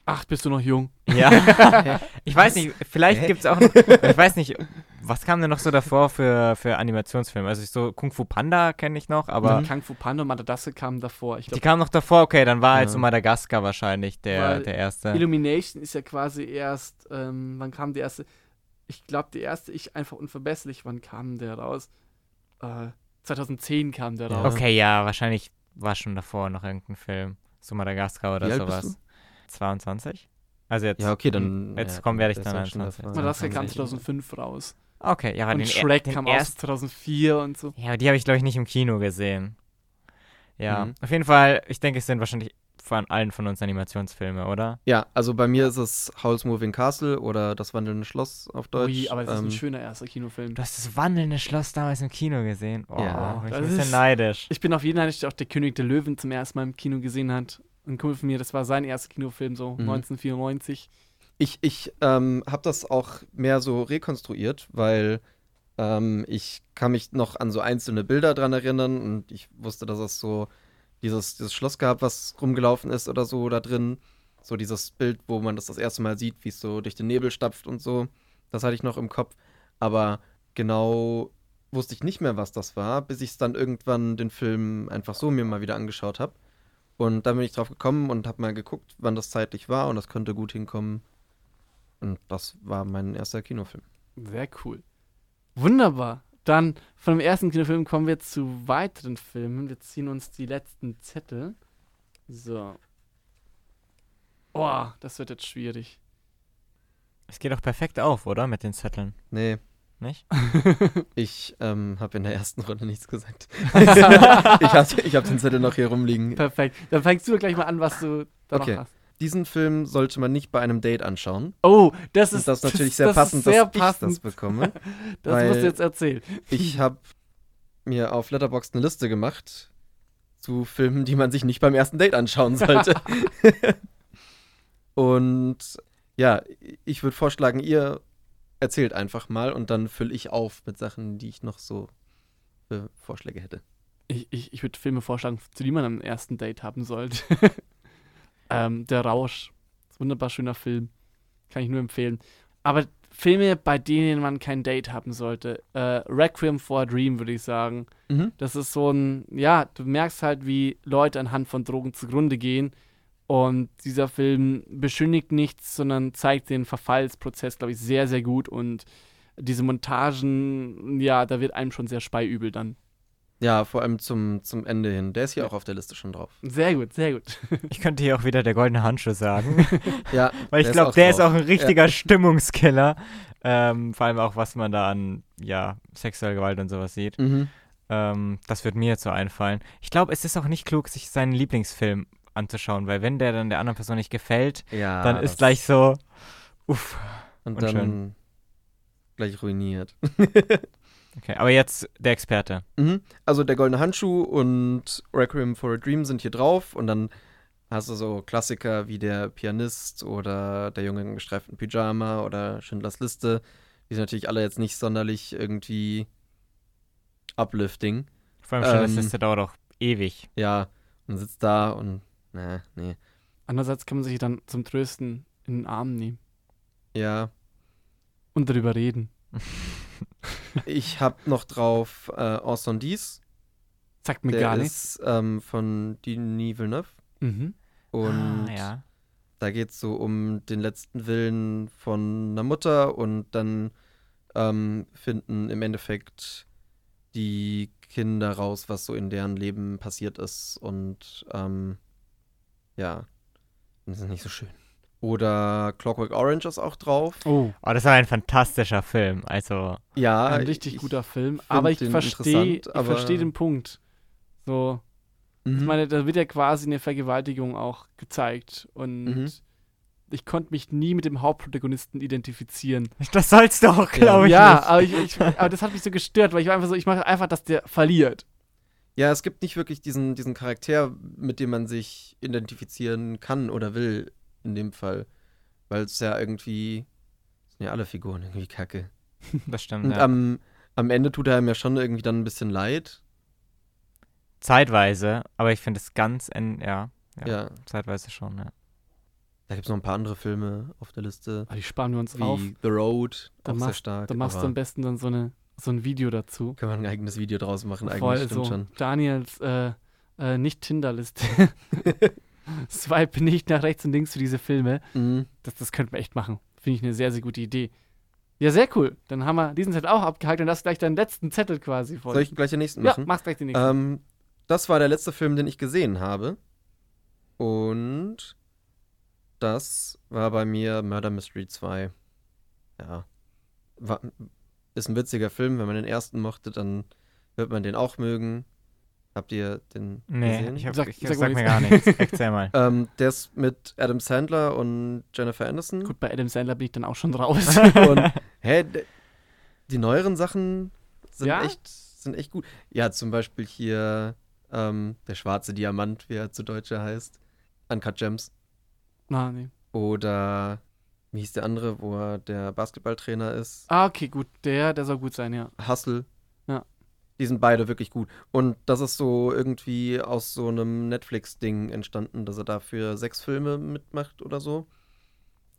Ach, bist du noch jung? Ja. ich weiß nicht, vielleicht gibt es auch noch, ich weiß nicht, was kam denn noch so davor für, für Animationsfilme? Also ich so Kung Fu Panda kenne ich noch, aber Mhm. Kung Fu Panda und Madagaskar kamen davor. Ich die kamen noch davor, okay, dann war halt Ja. so Madagaskar wahrscheinlich der, Weil der erste. Illumination ist ja quasi erst, ähm, wann kam der erste? Ich glaube, der erste Ich einfach unverbesserlich, wann kam der raus? Äh, 2010 kam der raus. Okay, ja, wahrscheinlich war schon davor noch irgendein Film. So Madagaskar oder Wie alt bist sowas. 22? Also jetzt. Ja, okay, dann. Jetzt ja, kommen werde ich dann ist auch schon 21. davor. Madagaskar kam 22. 2005 raus. Okay, ja, und den, Shrek den kam aus ersten 2004 und so. Ja, aber die habe ich, glaube ich, nicht im Kino gesehen. Ja, Mhm. auf jeden Fall, ich denke, es sind wahrscheinlich von allen von uns Animationsfilme, oder? Ja, also bei mir ist es Howl's Moving Castle oder Das wandelnde Schloss auf Deutsch. Ui, aber das ist ein Ähm, schöner erster Kinofilm. Du hast das wandelnde Schloss damals im Kino gesehen. Oh, Ja, ich das bin ein bisschen ist- neidisch. Ich bin auf jeden Fall, der auch der König der Löwen zum ersten Mal im Kino gesehen hat. Ein Kumpel von mir, das war sein erster Kinofilm, so Mhm. 1994. Ich, ich ähm, habe das auch mehr so rekonstruiert, weil ähm, ich kann mich noch an so einzelne Bilder dran erinnern und ich wusste, dass es so dieses, dieses Schloss gab, was rumgelaufen ist oder so da drin. So dieses Bild, wo man das das erste Mal sieht, wie es so durch den Nebel stapft und so. Das hatte ich noch im Kopf. Aber genau wusste ich nicht mehr, was das war, bis ich es dann irgendwann den Film einfach so mir mal wieder angeschaut habe. Und dann bin ich drauf gekommen und habe mal geguckt, wann das zeitlich war und das könnte gut hinkommen. Und das war mein erster Kinofilm. Sehr cool. Wunderbar. Dann von dem ersten Kinofilm kommen wir zu weiteren Filmen. Wir ziehen uns die letzten Zettel. So. Boah, das wird jetzt schwierig. Es geht auch perfekt auf, oder? Mit den Zetteln, Nee, nicht? ich ähm, habe in der ersten Runde nichts gesagt. ich habe ich hab den Zettel noch hier rumliegen. Perfekt. Dann fängst du gleich mal an, was du da Okay. noch hast. Diesen Film sollte man nicht bei einem Date anschauen. Oh, das Und ist, das ist natürlich sehr das passend, ist sehr dass ich passend. das bekomme. Das musst du jetzt erzählen. Ich habe mir auf Letterboxd eine Liste gemacht zu Filmen, die man sich nicht beim ersten Date anschauen sollte. und ja, ich würde vorschlagen, ihr erzählt einfach mal und dann fülle ich auf mit Sachen, die ich noch so für Vorschläge hätte. Ich, ich, ich würde Filme vorschlagen, zu die man am ersten Date haben sollte. ähm, Der Rausch. Wunderbar schöner Film. Kann ich nur empfehlen. Aber Filme, bei denen man kein Date haben sollte. Äh, Requiem for a Dream, würde ich sagen. Mhm. Das ist so ein, ja, du merkst halt, wie Leute anhand von Drogen zugrunde gehen. Und dieser Film beschönigt nichts, sondern zeigt den Verfallsprozess, glaube ich, sehr, sehr gut. Und diese Montagen, ja, da wird einem schon sehr speiübel dann. Ja, vor allem zum, zum Ende hin. Der ist hier auch auf der Liste schon drauf. Sehr gut, sehr gut. Ich könnte hier auch wieder der goldene Handschuh sagen. Ja, Weil ich ist glaube, der ist drauf. auch ein richtiger Stimmungskiller. Ähm, vor allem auch, was man da an, ja, sexuelle Gewalt und sowas sieht. Mhm. Ähm, das wird mir jetzt so einfallen. Ich glaube, es ist auch nicht klug, sich seinen Lieblingsfilm anzuschauen, weil wenn der dann der anderen Person nicht gefällt, Ja. dann ist gleich so, uff. Und unschön. dann gleich ruiniert. Okay, aber jetzt der Experte. Mhm. Also der goldene Handschuh und Requiem for a Dream sind hier drauf und dann hast du so Klassiker wie der Pianist oder der Junge im gestreiften Pyjama oder Schindlers Liste. Die sind natürlich alle jetzt nicht sonderlich irgendwie uplifting. Vor allem schon, Ähm, Liste dauert auch ewig. Ja, man sitzt da und na, nee. Andererseits kann man sich dann zum Trösten in den Arm nehmen Ja, und darüber reden. ich hab noch drauf äh, Orson Dies. Sagt mir Der gar nichts. ist ähm, von Denis Villeneuve. Mhm. Und ah, ja. Da geht es so um den letzten Willen von einer Mutter und dann ähm, finden im Endeffekt die Kinder raus, was so in deren Leben passiert ist und ähm, ja, das ist nicht so schön. Oder Clockwork Orange ist auch drauf. Oh, Oh, das war ein fantastischer Film. Also, Ja, ein richtig ich- guter Film. Aber ich verstehe ich versteh den Punkt. So, ich Mhm. meine, da wird ja quasi eine Vergewaltigung auch gezeigt. Und Mhm. ich konnte mich nie mit dem Hauptprotagonisten identifizieren. das sollst du auch, glaube ich. ja, nicht. aber, ich, ich, aber das hat mich so gestört, weil ich war einfach so, ich mache einfach, dass der verliert. Ja, es gibt nicht wirklich diesen, diesen Charakter, mit dem man sich identifizieren kann oder will, in dem Fall. Weil es ja irgendwie, sind ja alle Figuren irgendwie kacke. Das stimmt. Und ja. am, am Ende tut er ihm ja schon irgendwie dann ein bisschen leid. Zeitweise, aber ich finde es ganz, en ja, ja, Ja. zeitweise schon, ja. Da gibt es noch ein paar andere Filme auf der Liste. Aber die sparen wir uns Wie auf. The Road, Da auch sehr machst- stark. Da machst du am besten dann so, eine, so ein Video dazu. Kann man ein eigenes Video draus machen, eigentlich, Voll stimmt so schon. Daniels äh, äh, nicht-Tinder-Liste. Swipe nicht nach rechts und links für diese Filme. Mhm. Das, das könnten wir echt machen. Finde ich eine sehr, sehr gute Idee. Ja, sehr cool. Dann haben wir diesen Zettel auch abgehakt und das ist gleich deinen letzten Zettel quasi vor. Soll ich gleich den nächsten ja, machen? mach's gleich den nächsten. Ähm, das war der letzte Film, den ich gesehen habe. Und das war bei mir Murder Mystery 2. Ja. War, ist ein witziger Film. Wenn man den ersten mochte, dann wird man den auch mögen. Habt ihr den Nee, gesehen? ich, hab, Sag- ich sag sag, mir gar nichts. Erzähl mal. ähm, der ist mit Adam Sandler und Jennifer Aniston. Gut, bei Adam Sandler bin ich dann auch schon raus. Und hä, die neueren Sachen sind Ja? echt sind echt gut. Ja, zum Beispiel hier ähm, der schwarze Diamant, wie er zu Deutsche heißt. Uncut Gems. Na, nee. Oder wie hieß der andere, wo er der Basketballtrainer ist? Ah, okay, gut. Der, der soll gut sein, ja. Hustle. Ja. Die sind beide wirklich gut. Und das ist so irgendwie aus so einem Netflix-Ding entstanden, dass er dafür sechs Filme mitmacht oder so.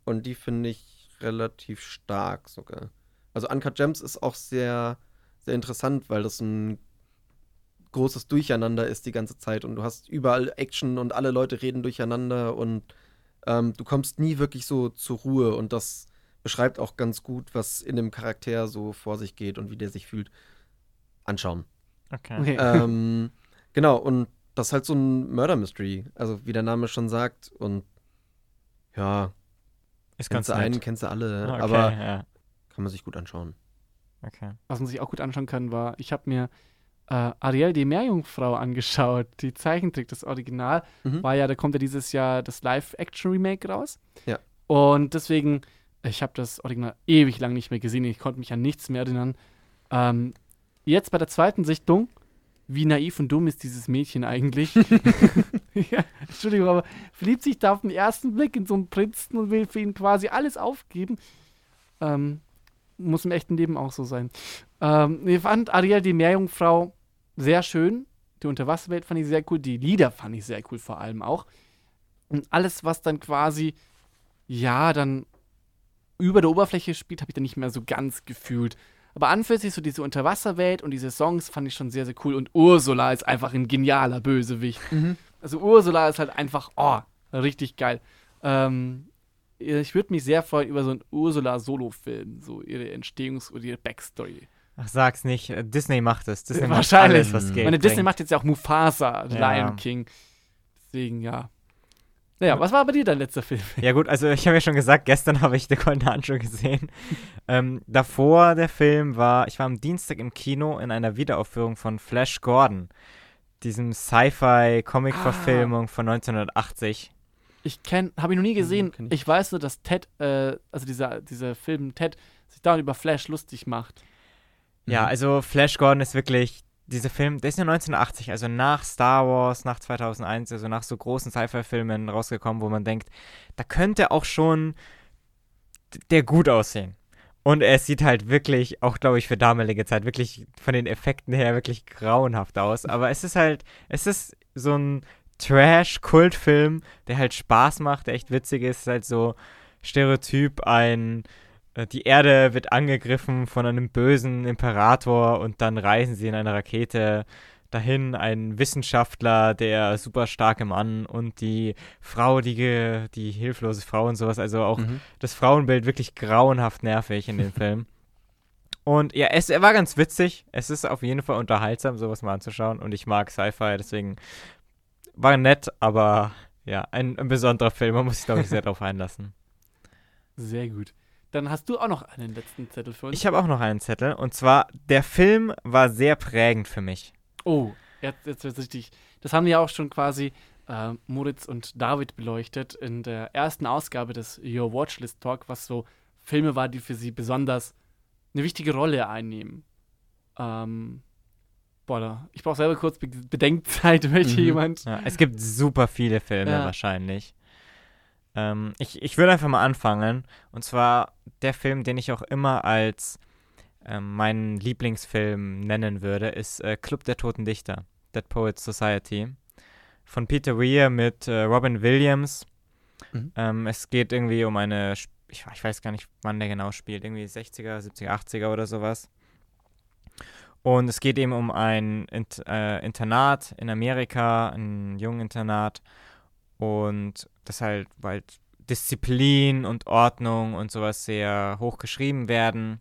Und die finde ich relativ stark sogar. Also Uncut Gems ist auch sehr, sehr interessant, weil das ein großes Durcheinander ist die ganze Zeit und du hast überall Action und alle Leute reden durcheinander und ähm, du kommst nie wirklich so zur Ruhe und das beschreibt auch ganz gut, was in dem Charakter so vor sich geht und wie der sich fühlt. Anschauen. Okay. Okay. ähm, genau, und das ist halt so ein Murder Mystery, also wie der Name schon sagt und ja, Ist kennst du einen, kennst du alle, Ah, okay, aber ja. kann man sich gut anschauen. Okay. Was man sich auch gut anschauen kann, war, ich habe mir äh, Ariel die Meerjungfrau angeschaut. Die Zeichentrick, das Original, Mhm. war ja, da kommt ja dieses Jahr das Live-Action-Remake raus. Ja. Und deswegen, ich habe das Original ewig lang nicht mehr gesehen. Ich konnte mich an nichts mehr erinnern. Ähm, jetzt bei der zweiten Sichtung, wie naiv und dumm ist dieses Mädchen eigentlich? ja, Entschuldigung, aber verliebt sich da auf den ersten Blick in so einen Prinzen und will für ihn quasi alles aufgeben. Ähm, muss im echten Leben auch so sein. Ähm, ich fand Ariel die Meerjungfrau sehr schön. Die Unterwasserwelt fand ich sehr cool. Die Lieder fand ich sehr cool, vor allem auch. Und alles, was dann quasi, ja, dann über der Oberfläche spielt, habe ich dann nicht mehr so ganz gefühlt. Aber an für sich so diese Unterwasserwelt und diese Songs fand ich schon sehr, sehr cool. Und Ursula ist einfach ein genialer Bösewicht. Also Ursula ist halt einfach, oh, richtig geil. Ähm, ich würde mich sehr freuen über so einen Ursula-Solo-Film, so ihre Entstehungs- oder ihre Backstory. Ach, sag's nicht. äh, Disney macht es. Disney macht Wahrscheinlich. alles, was Geld Meine Disney macht jetzt ja auch Mufasa, Ja. Lion King. Deswegen, ja. Naja, was war bei dir dein letzter Film? Ja gut, also ich habe ja schon gesagt, gestern habe ich The Golden Handschuh gesehen. ähm, davor der Film war, ich war am Dienstag im Kino in einer Wiederaufführung von Flash Gordon, diesem Sci-Fi-Comic-Verfilmung von 1980. Ich kenn, habe ich noch nie gesehen. kenn ich. ich. weiß nur, dass Ted, äh, also dieser, dieser Film Ted, sich dauernd über Flash lustig macht. Ja, Mhm. also Flash Gordon ist wirklich, dieser Film, der ist ja 1980, also nach Star Wars, nach 2001, also nach so großen Sci-Fi-Filmen rausgekommen, wo man denkt, da könnte auch schon der gut aussehen. Und er sieht halt wirklich, auch glaube ich für damalige Zeit, wirklich von den Effekten her wirklich grauenhaft aus. Aber es ist halt, es ist so ein Trash-Kultfilm, der halt Spaß macht, der echt witzig ist. Ist halt so Stereotyp, ein die Erde wird angegriffen von einem bösen Imperator und dann reisen sie in einer Rakete dahin. Ein Wissenschaftler, der super starke Mann und die Frau, die, die hilflose Frau und sowas. Also auch Mhm. das Frauenbild wirklich grauenhaft nervig in dem Film. Und ja, es er war ganz witzig. Es ist auf jeden Fall unterhaltsam, sowas mal anzuschauen. Und ich mag Sci-Fi, deswegen war nett, aber ja, ein, ein besonderer Film. Man muss sich, glaube ich, sehr darauf einlassen. Sehr gut. Dann hast du auch noch einen letzten Zettel für uns. Ich habe auch noch einen Zettel. Und zwar, der Film war sehr prägend für mich. oh, jetzt, jetzt wird's richtig. Das haben wir auch schon quasi äh, Moritz und David beleuchtet in der ersten Ausgabe des Your Watchlist Talk, was so Filme war, die für sie besonders eine wichtige Rolle einnehmen. Ähm, boah, ich brauche selber kurz Be Bedenkzeit, welche Mhm. jemand. Ja, es gibt super viele Filme Ja. wahrscheinlich. Ähm, ich ich würde einfach mal anfangen. Und zwar der Film, den ich auch immer als ähm, meinen Lieblingsfilm nennen würde, ist äh, Club der Toten Dichter, Dead Poets Society. Von Peter Weir mit äh, Robin Williams. Mhm. Ähm, es geht irgendwie um eine, ich, ich weiß gar nicht, wann der genau spielt, irgendwie 60er, 70er, 80er oder sowas. Und es geht eben um ein Int äh, Internat in Amerika, ein Jungeninternat. Und das halt, weil Disziplin und Ordnung und sowas sehr hoch geschrieben werden.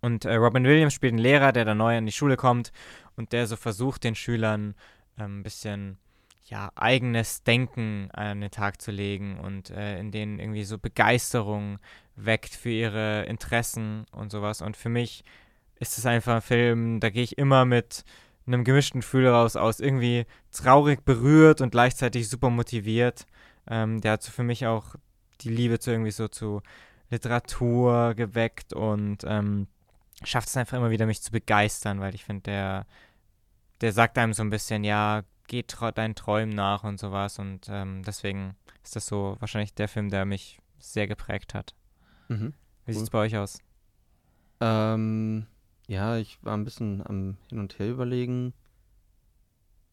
Und äh, Robin Williams spielt einen Lehrer, der da neu an die Schule kommt und der so versucht, den Schülern ähm, ein bisschen ja, eigenes Denken an den Tag zu legen und äh, in denen irgendwie so Begeisterung weckt für ihre Interessen und sowas. Und für mich ist es einfach ein Film, da gehe ich immer mit einem gemischten Gefühl raus aus, irgendwie traurig berührt und gleichzeitig super motiviert. Ähm, der hat so für mich auch die Liebe zu irgendwie so zu Literatur geweckt und ähm, schafft es einfach immer wieder, mich zu begeistern, weil ich finde, der, der sagt einem so ein bisschen, ja, geh deinen Träumen nach und sowas. Und ähm, deswegen ist das so wahrscheinlich der Film, der mich sehr geprägt hat. Mhm. Wie Cool. sieht's bei euch aus? Ähm, ja, ich war ein bisschen am Hin und Her überlegen.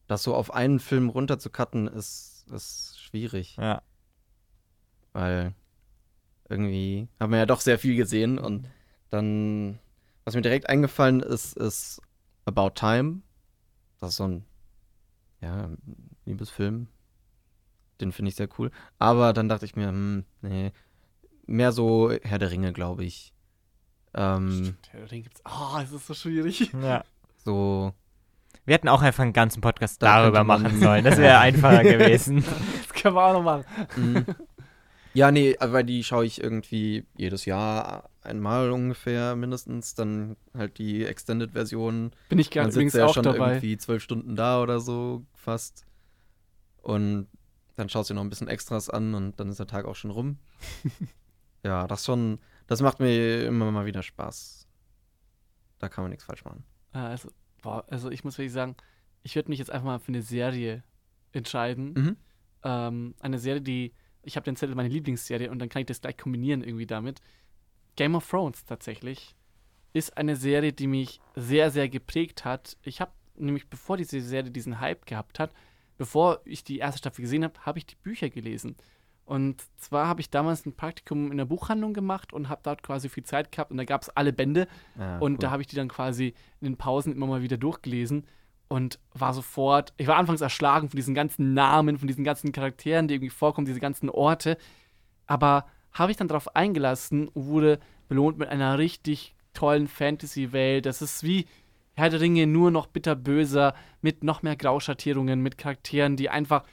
Das so auf einen Film runterzucutten, ist, ist schwierig, Ja, weil irgendwie haben wir ja doch sehr viel gesehen und dann, was mir direkt eingefallen ist, ist About Time. Das ist so ein, ja, Liebesfilm. Den finde ich sehr cool. Aber dann dachte ich mir, hm, nee, mehr so Herr der Ringe, glaube ich. Ähm, Stimmt, den gibt's. Ah, es ist so schwierig. ja. so Wir hätten auch einfach einen ganzen Podcast Da darüber machen sollen. Das wäre einfacher gewesen. Das können wir auch noch machen. Mhm. Ja, nee, aber die schaue ich irgendwie jedes Jahr einmal ungefähr mindestens. Dann halt die Extended-Version. Bin ich gerade übrigens ja auch schon dabei. irgendwie zwölf Stunden da oder so fast. Und dann schaust du dir noch ein bisschen Extras an und dann ist der Tag auch schon rum. ja, das schon, das macht mir immer mal wieder Spaß. Da kann man nichts falsch machen. Ah, Also, boah, also ich muss wirklich sagen, ich würde mich jetzt einfach mal für eine Serie entscheiden. Mhm. Ähm, eine Serie, die, ich habe den Zettel meine Lieblingsserie und dann kann ich das gleich kombinieren irgendwie damit. Game of Thrones tatsächlich ist eine Serie, die mich sehr, sehr geprägt hat. Ich habe nämlich, bevor diese Serie diesen Hype gehabt hat, bevor ich die erste Staffel gesehen habe, habe ich die Bücher gelesen. Und zwar habe ich damals ein Praktikum in der Buchhandlung gemacht und habe dort quasi viel Zeit gehabt und da gab es alle Bände Ja, und cool. da habe ich die dann quasi in den Pausen immer mal wieder durchgelesen und war sofort, ich war anfangs erschlagen von diesen ganzen Namen, von diesen ganzen Charakteren, die irgendwie vorkommen, diese ganzen Orte. Aber habe ich dann darauf eingelassen und wurde belohnt mit einer richtig tollen Fantasy-Welt. Das ist wie Herr der Ringe, nur noch bitterböser, mit noch mehr Grauschattierungen, mit Charakteren, die einfach,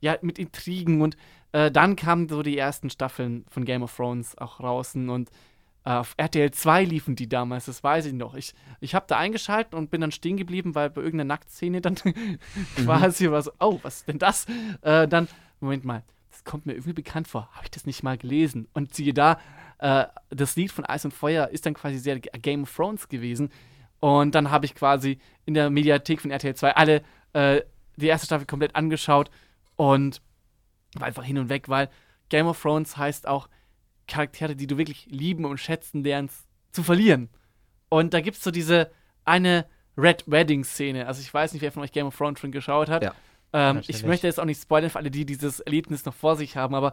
ja, mit Intrigen und äh, dann kamen so die ersten Staffeln von Game of Thrones auch draußen und äh, auf RTL 2 liefen die damals, das weiß ich noch. Ich, ich habe da eingeschaltet und bin dann stehen geblieben, weil bei irgendeiner Nacktszene dann quasi war so, oh, was ist denn das? Äh, dann, Moment mal, das kommt mir irgendwie bekannt vor. Habe ich das nicht mal gelesen? Und siehe da, äh, das Lied von Eis und Feuer ist dann quasi sehr Game of Thrones gewesen. Und dann habe ich quasi in der Mediathek von RTL 2 alle äh, die erste Staffel komplett angeschaut und war einfach hin und weg, weil Game of Thrones heißt auch Charaktere, die du wirklich lieben und schätzen lernst, zu verlieren. Und da gibt es so diese eine Red Wedding-Szene. Also ich weiß nicht, wer von euch Game of Thrones schon geschaut hat. Ja. Ähm, ich möchte jetzt auch nicht spoilern für alle, die dieses Erlebnis noch vor sich haben, aber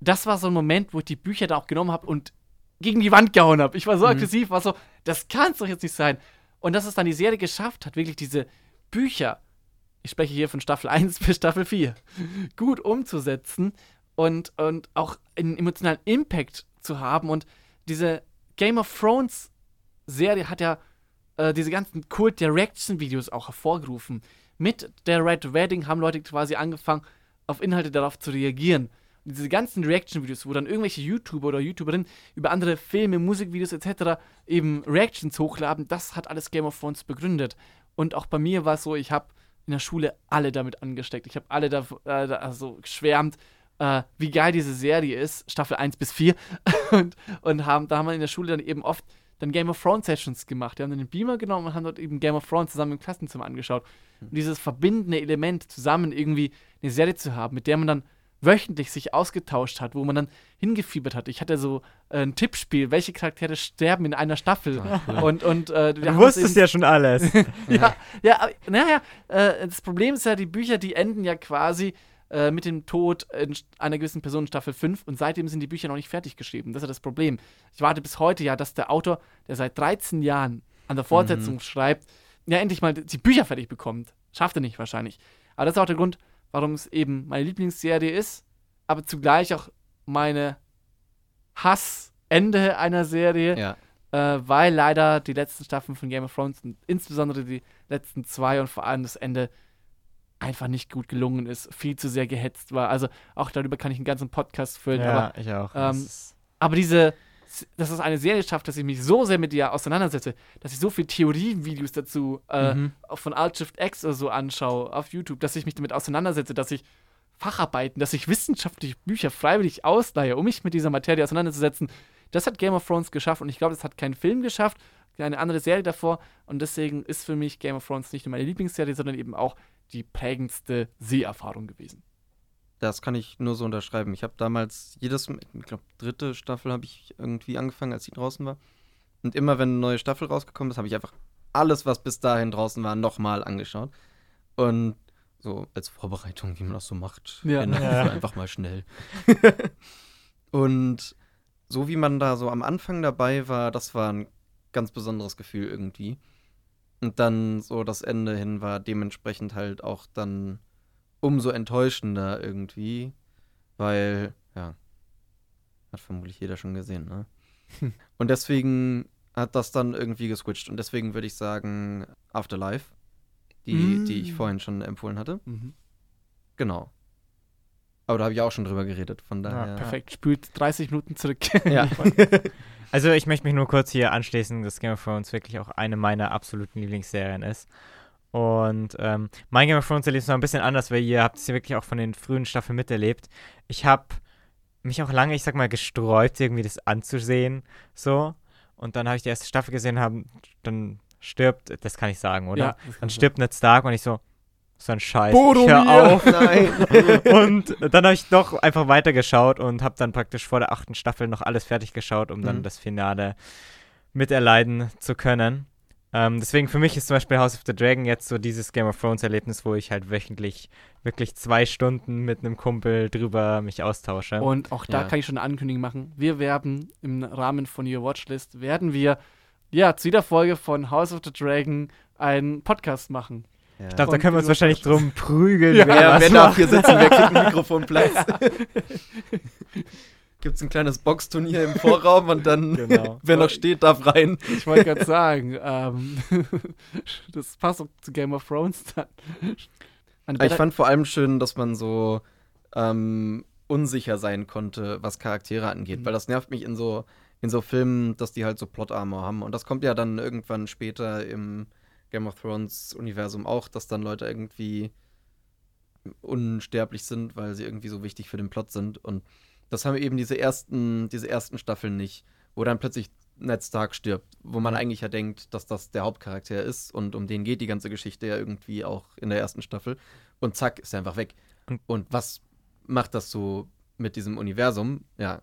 das war so ein Moment, wo ich die Bücher da auch genommen habe und gegen die Wand gehauen habe. Ich war so Mhm. aggressiv, war so, das kann es doch jetzt nicht sein. Und dass es dann die Serie geschafft hat, wirklich diese Bücher, ich spreche hier von Staffel 1 bis Staffel 4, gut umzusetzen und, und auch einen emotionalen Impact zu haben. Und diese Game of Thrones Serie hat ja äh, diese ganzen Kult der Reaction-Videos auch hervorgerufen. Mit der Red Wedding haben Leute quasi angefangen, auf Inhalte darauf zu reagieren. Und diese ganzen Reaction-Videos, wo dann irgendwelche YouTuber oder YouTuberinnen über andere Filme, Musikvideos etc. eben Reactions hochladen, das hat alles Game of Thrones begründet. Und auch bei mir war es so, ich habe in der Schule alle damit angesteckt. Ich habe alle da, äh, da also geschwärmt, äh, wie geil diese Serie ist, Staffel 1 bis 4. und, und haben, da haben wir in der Schule dann eben oft dann Game of Thrones Sessions gemacht. Wir haben dann den Beamer genommen und haben dort eben Game of Thrones zusammen im Klassenzimmer angeschaut. Und dieses verbindende Element, zusammen irgendwie eine Serie zu haben, mit der man dann wöchentlich sich ausgetauscht hat, wo man dann hingefiebert hat. Ich hatte so äh, ein Tippspiel, welche Charaktere sterben in einer Staffel. Ah, cool. Und, und äh, Du wusstest ja schon alles. ja, ja, naja, äh, das Problem ist ja, die Bücher, die enden ja quasi äh, mit dem Tod einer gewissen Person in Staffel 5 und seitdem sind die Bücher noch nicht fertig geschrieben. Das ist ja das Problem. Ich warte bis heute ja, dass der Autor, der seit 13 Jahren an der Fortsetzung schreibt, ja endlich mal die Bücher fertig bekommt. Schafft er nicht wahrscheinlich. Aber das ist auch der Grund, warum es eben meine Lieblingsserie ist, aber zugleich auch meine Hassende einer Serie, Ja. äh, weil leider die letzten Staffeln von Game of Thrones und insbesondere die letzten zwei und vor allem das Ende einfach nicht gut gelungen ist, viel zu sehr gehetzt war. Also auch darüber kann ich einen ganzen Podcast füllen. Aber, Ja, ich auch. ähm, aber diese, dass es eine Serie schafft, dass ich mich so sehr mit ihr auseinandersetze, dass ich so viele Theorievideos dazu äh, Mhm. von Alt Shift X oder so anschaue auf YouTube, dass ich mich damit auseinandersetze, dass ich Facharbeiten, dass ich wissenschaftliche Bücher freiwillig ausleihe, um mich mit dieser Materie auseinanderzusetzen. Das hat Game of Thrones geschafft und ich glaube, das hat kein Film geschafft, eine andere Serie davor und deswegen ist für mich Game of Thrones nicht nur meine Lieblingsserie, sondern eben auch die prägendste Seherfahrung gewesen. Das kann ich nur so unterschreiben. Ich habe damals jedes, ich glaube, dritte Staffel habe ich irgendwie angefangen, als sie draußen war. Und immer, wenn eine neue Staffel rausgekommen ist, habe ich einfach alles, was bis dahin draußen war, nochmal angeschaut. Und so als Vorbereitung, wie man das so macht. Ja. Ja. Einfach mal schnell. Und so wie man da so am Anfang dabei war, das war ein ganz besonderes Gefühl irgendwie. Und dann so das Ende hin war dementsprechend halt auch dann umso enttäuschender irgendwie, weil, ja, hat vermutlich jeder schon gesehen, ne? Und deswegen hat das dann irgendwie geswitcht. Und deswegen würde ich sagen, Afterlife, die, Mm. die ich vorhin schon empfohlen hatte. Mhm. Genau. Aber da habe ich auch schon drüber geredet, von Ja, daher. Perfekt, spült 30 Minuten zurück. Ja. Also ich möchte mich nur kurz hier anschließen, dass Game of Thrones wirklich auch eine meiner absoluten Lieblingsserien ist. Und ähm, mein Game of Thrones erlebt es noch ein bisschen anders, weil ihr habt es ja wirklich auch von den frühen Staffeln miterlebt. Ich habe mich auch lange, ich sag mal, gesträubt, irgendwie das anzusehen. So. Und dann habe ich die erste Staffel gesehen, haben, dann stirbt, das kann ich sagen, oder? Ja, Dann stirbt Ned Stark und ich so, so ein Scheiß. Boromir! Ich hör auf. Nein. Und dann habe ich doch einfach weitergeschaut und habe dann praktisch vor der achten Staffel noch alles fertig geschaut, um dann Mhm. das Finale miterleiden zu können. Ähm, deswegen für mich ist zum Beispiel House of the Dragon jetzt so dieses Game of Thrones Erlebnis, wo ich halt wöchentlich wirklich zwei Stunden mit einem Kumpel drüber mich austausche. Und auch da Ja. kann ich schon eine Ankündigung machen. Wir werden im Rahmen von Your Watchlist, werden wir ja zu jeder Folge von House of the Dragon einen Podcast machen. Ja. ich glaube, da können wir uns wahrscheinlich drum prügeln. Ja, wer Wer, darf hier sitzen? Wer kriegt ein Mikrofonplatz? Gibt es ein kleines Boxturnier im Vorraum und dann, Genau. wer noch steht, darf rein. Ich wollte gerade sagen, ähm, das passt auch zu Game of Thrones dann. Ich fand vor allem schön, dass man so ähm, unsicher sein konnte, was Charaktere angeht, Mhm. weil das nervt mich in so, in so Filmen, dass die halt so Plot-Armor haben. Und das kommt ja dann irgendwann später im Game of Thrones-Universum auch, dass dann Leute irgendwie unsterblich sind, weil sie irgendwie so wichtig für den Plot sind. Und das haben eben diese ersten, diese ersten Staffeln nicht, wo dann plötzlich Ned Stark stirbt, wo man eigentlich ja denkt, dass das der Hauptcharakter ist und um den geht die ganze Geschichte ja irgendwie auch in der ersten Staffel. Und zack, ist er einfach weg. Und- Und was macht das so mit diesem Universum? Ja,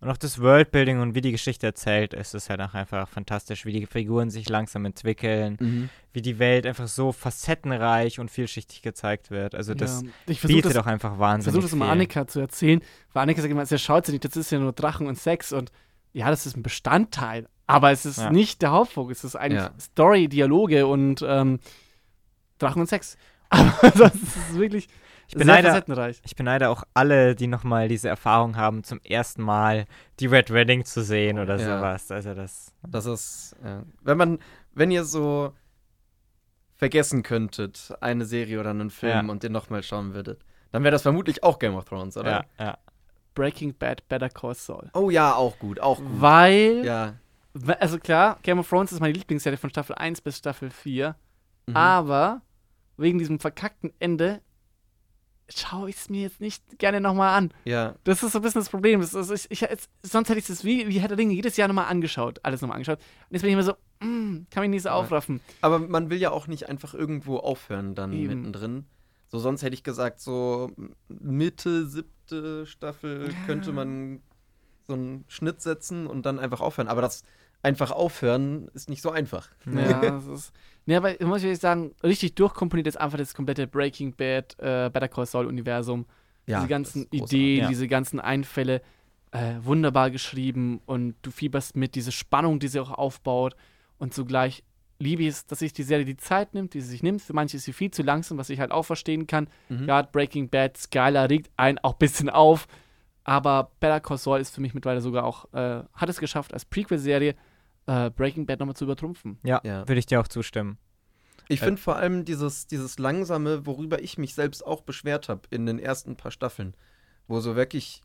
Und auch das Worldbuilding und wie die Geschichte erzählt ist, ist halt auch einfach fantastisch, wie die Figuren sich langsam entwickeln, wie die Welt einfach so facettenreich und vielschichtig gezeigt wird. Also das ja, ich versuche bietet das, auch einfach ich wahnsinnig versuch das immer viel. Annika zu erzählen, weil Annika sagt immer, es schaut sie nicht, das ist ja nur Drachen und Sex und ja, das ist ein Bestandteil, aber es ist Ja. nicht der Hauptfokus, es ist eigentlich Ja. Story, Dialoge und ähm, Drachen und Sex. Aber das ist wirklich Ich facettenreich. Ich beneide auch alle, die nochmal diese Erfahrung haben, zum ersten Mal die Red Wedding zu sehen oder Ja. sowas. Also das. Das ist, ja. wenn man, wenn ihr so vergessen könntet, eine Serie oder einen Film Ja. und den nochmal schauen würdet, dann wäre das vermutlich auch Game of Thrones, oder? Ja, ja. Breaking Bad, Better Call Saul. Oh ja, auch gut, auch gut. Weil, Ja. also klar, Game of Thrones ist meine Lieblingsserie von Staffel 1 bis Staffel 4, Mhm. aber wegen diesem verkackten Ende schaue ich es mir jetzt nicht gerne nochmal an. Ja. Das ist so ein bisschen das Problem. Das ist, ich, ich, jetzt, sonst hätte ich es wie, wie Herr der Ringe jedes Jahr nochmal angeschaut, alles nochmal angeschaut. Und jetzt bin ich immer so, mm, kann mich nicht so Ja. aufraffen. Aber man will ja auch nicht einfach irgendwo aufhören dann Eben. mittendrin. So, sonst hätte ich gesagt, so Mitte, siebte Staffel Ja. könnte man so einen Schnitt setzen und dann einfach aufhören. Aber das einfach aufhören ist nicht so einfach. Ja, das ist. Ne, aber ich muss wirklich sagen, richtig durchkomponiert ist einfach das komplette Breaking Bad, äh, Better Call Saul Universum. Ja, diese ganzen. Ideen, Ja. diese ganzen Einfälle äh, wunderbar geschrieben und du fieberst mit, diese Spannung, die sie auch aufbaut und zugleich liebe ich es, dass sich die Serie die Zeit nimmt, die sie sich nimmt. Für manche ist sie viel zu langsam, was ich halt auch verstehen kann. Mhm. Gerade Breaking Bad, Skylar regt einen auch ein bisschen auf, aber Better Call Saul ist für mich mittlerweile sogar auch, äh, hat es geschafft, als Prequel-Serie äh, Breaking Bad nochmal zu übertrumpfen. Ja, Ja. würde ich dir auch zustimmen. Ich Äh, finde vor allem dieses, dieses Langsame, worüber ich mich selbst auch beschwert habe in den ersten paar Staffeln, wo so wirklich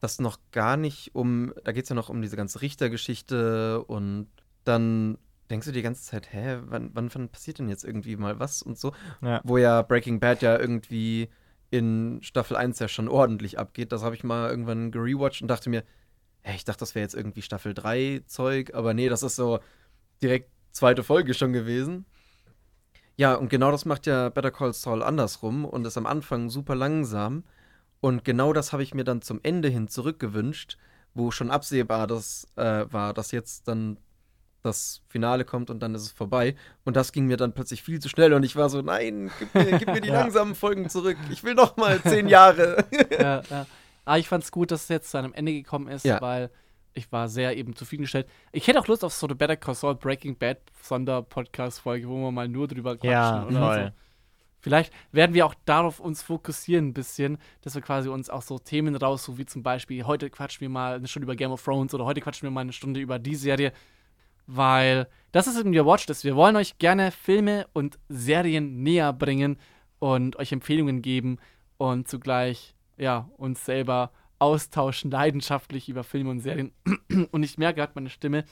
das noch gar nicht um, da geht es ja noch um diese ganze Richtergeschichte und dann denkst du die ganze Zeit, hä, wann, wann, wann passiert denn jetzt irgendwie mal was und so? Ja. Wo ja Breaking Bad ja irgendwie in Staffel 1 ja schon ordentlich abgeht. Das habe ich mal irgendwann gerewatcht und dachte mir, hä, ich dachte, das wäre jetzt irgendwie Staffel 3 Zeug, aber nee, das ist so direkt zweite Folge schon gewesen. Ja, und genau das macht ja Better Call Saul andersrum und ist am Anfang super langsam. Und genau das habe ich mir dann zum Ende hin zurückgewünscht, wo schon absehbar das äh, war, dass jetzt dann das Finale kommt und dann ist es vorbei. Und das ging mir dann plötzlich viel zu schnell und ich war so, nein, gib mir, gib mir die Ja. langsamen Folgen zurück. Ich will noch mal zehn Jahre. ja, ja. Aber ich fand es gut, dass es jetzt zu einem Ende gekommen ist, Ja. weil ich war sehr eben zufriedengestellt. Ich hätte auch Lust auf so eine Better Call Saul Breaking Bad Sonder-Podcast-Folge, wo wir mal nur drüber quatschen Ja, oder voll. so. Vielleicht werden wir auch darauf uns fokussieren ein bisschen, dass wir quasi uns auch so Themen raussuchen, wie zum Beispiel, heute quatschen wir mal eine Stunde über Game of Thrones oder heute quatschen wir mal eine Stunde über die Serie, weil das ist eben der Watchlist. Wir wollen euch gerne Filme und Serien näher bringen und euch Empfehlungen geben und zugleich, ja, uns selber austauschen, leidenschaftlich über Filme und Serien. Und ich merke gerade, meine Stimme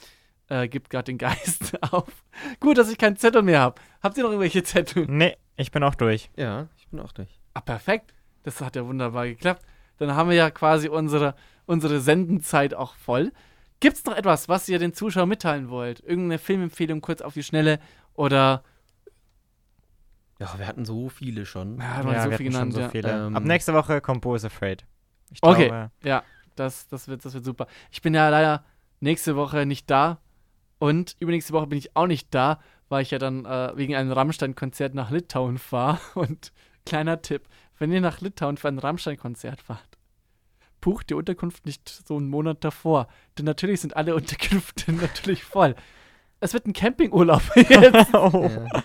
äh, gibt gerade den Geist auf. Gut, dass ich keinen Zettel mehr habe. Habt ihr noch irgendwelche Zettel? Nee, ich bin auch durch. Ja, ich bin auch durch. Ah, perfekt. Das hat ja wunderbar geklappt. Dann haben wir ja quasi unsere, unsere Sendenzeit auch voll. Gibt es noch etwas, was ihr den Zuschauern mitteilen wollt? Irgendeine Filmempfehlung kurz auf die Schnelle? Oder. Ja, wir hatten so viele schon. Ja, Ja, nicht wir so hatten viel schon genannt. so ja. viele. Ähm, Ab nächste Woche kommt Bo is Afraid. Ich Okay. glaube, Ja, das, das, wird, das wird super. Ich bin ja leider nächste Woche nicht da. Und übernächste Woche bin ich auch nicht da, weil ich ja dann äh, wegen einem Rammstein-Konzert nach Litauen fahre. Und kleiner Tipp: Wenn ihr nach Litauen für ein Rammstein-Konzert fahrt, bucht die Unterkunft nicht so einen Monat davor. Denn natürlich sind alle Unterkünfte natürlich voll. Es wird ein Campingurlaub jetzt. oh. Ja.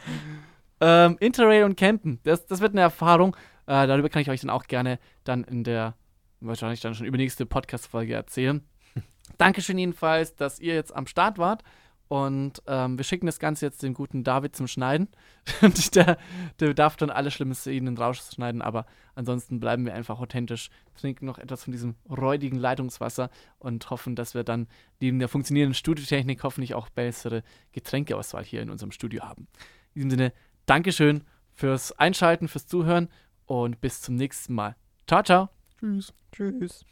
Ähm, Interrail und Campen, das, das wird eine Erfahrung. Äh, darüber kann ich euch dann auch gerne dann in der, wahrscheinlich dann schon übernächste Podcast-Folge erzählen. Dankeschön jedenfalls, dass ihr jetzt am Start wart. Und ähm, wir schicken das Ganze jetzt dem guten David zum Schneiden. Und der, der darf dann alle schlimmen Szenen rausschneiden, aber ansonsten bleiben wir einfach authentisch, trinken noch etwas von diesem räudigen Leitungswasser und hoffen, dass wir dann neben der funktionierenden Studiotechnik hoffentlich auch bessere Getränkeauswahl hier in unserem Studio haben. In diesem Sinne, Dankeschön fürs Einschalten, fürs Zuhören und bis zum nächsten Mal. Ciao, ciao. Tschüss. Tschüss.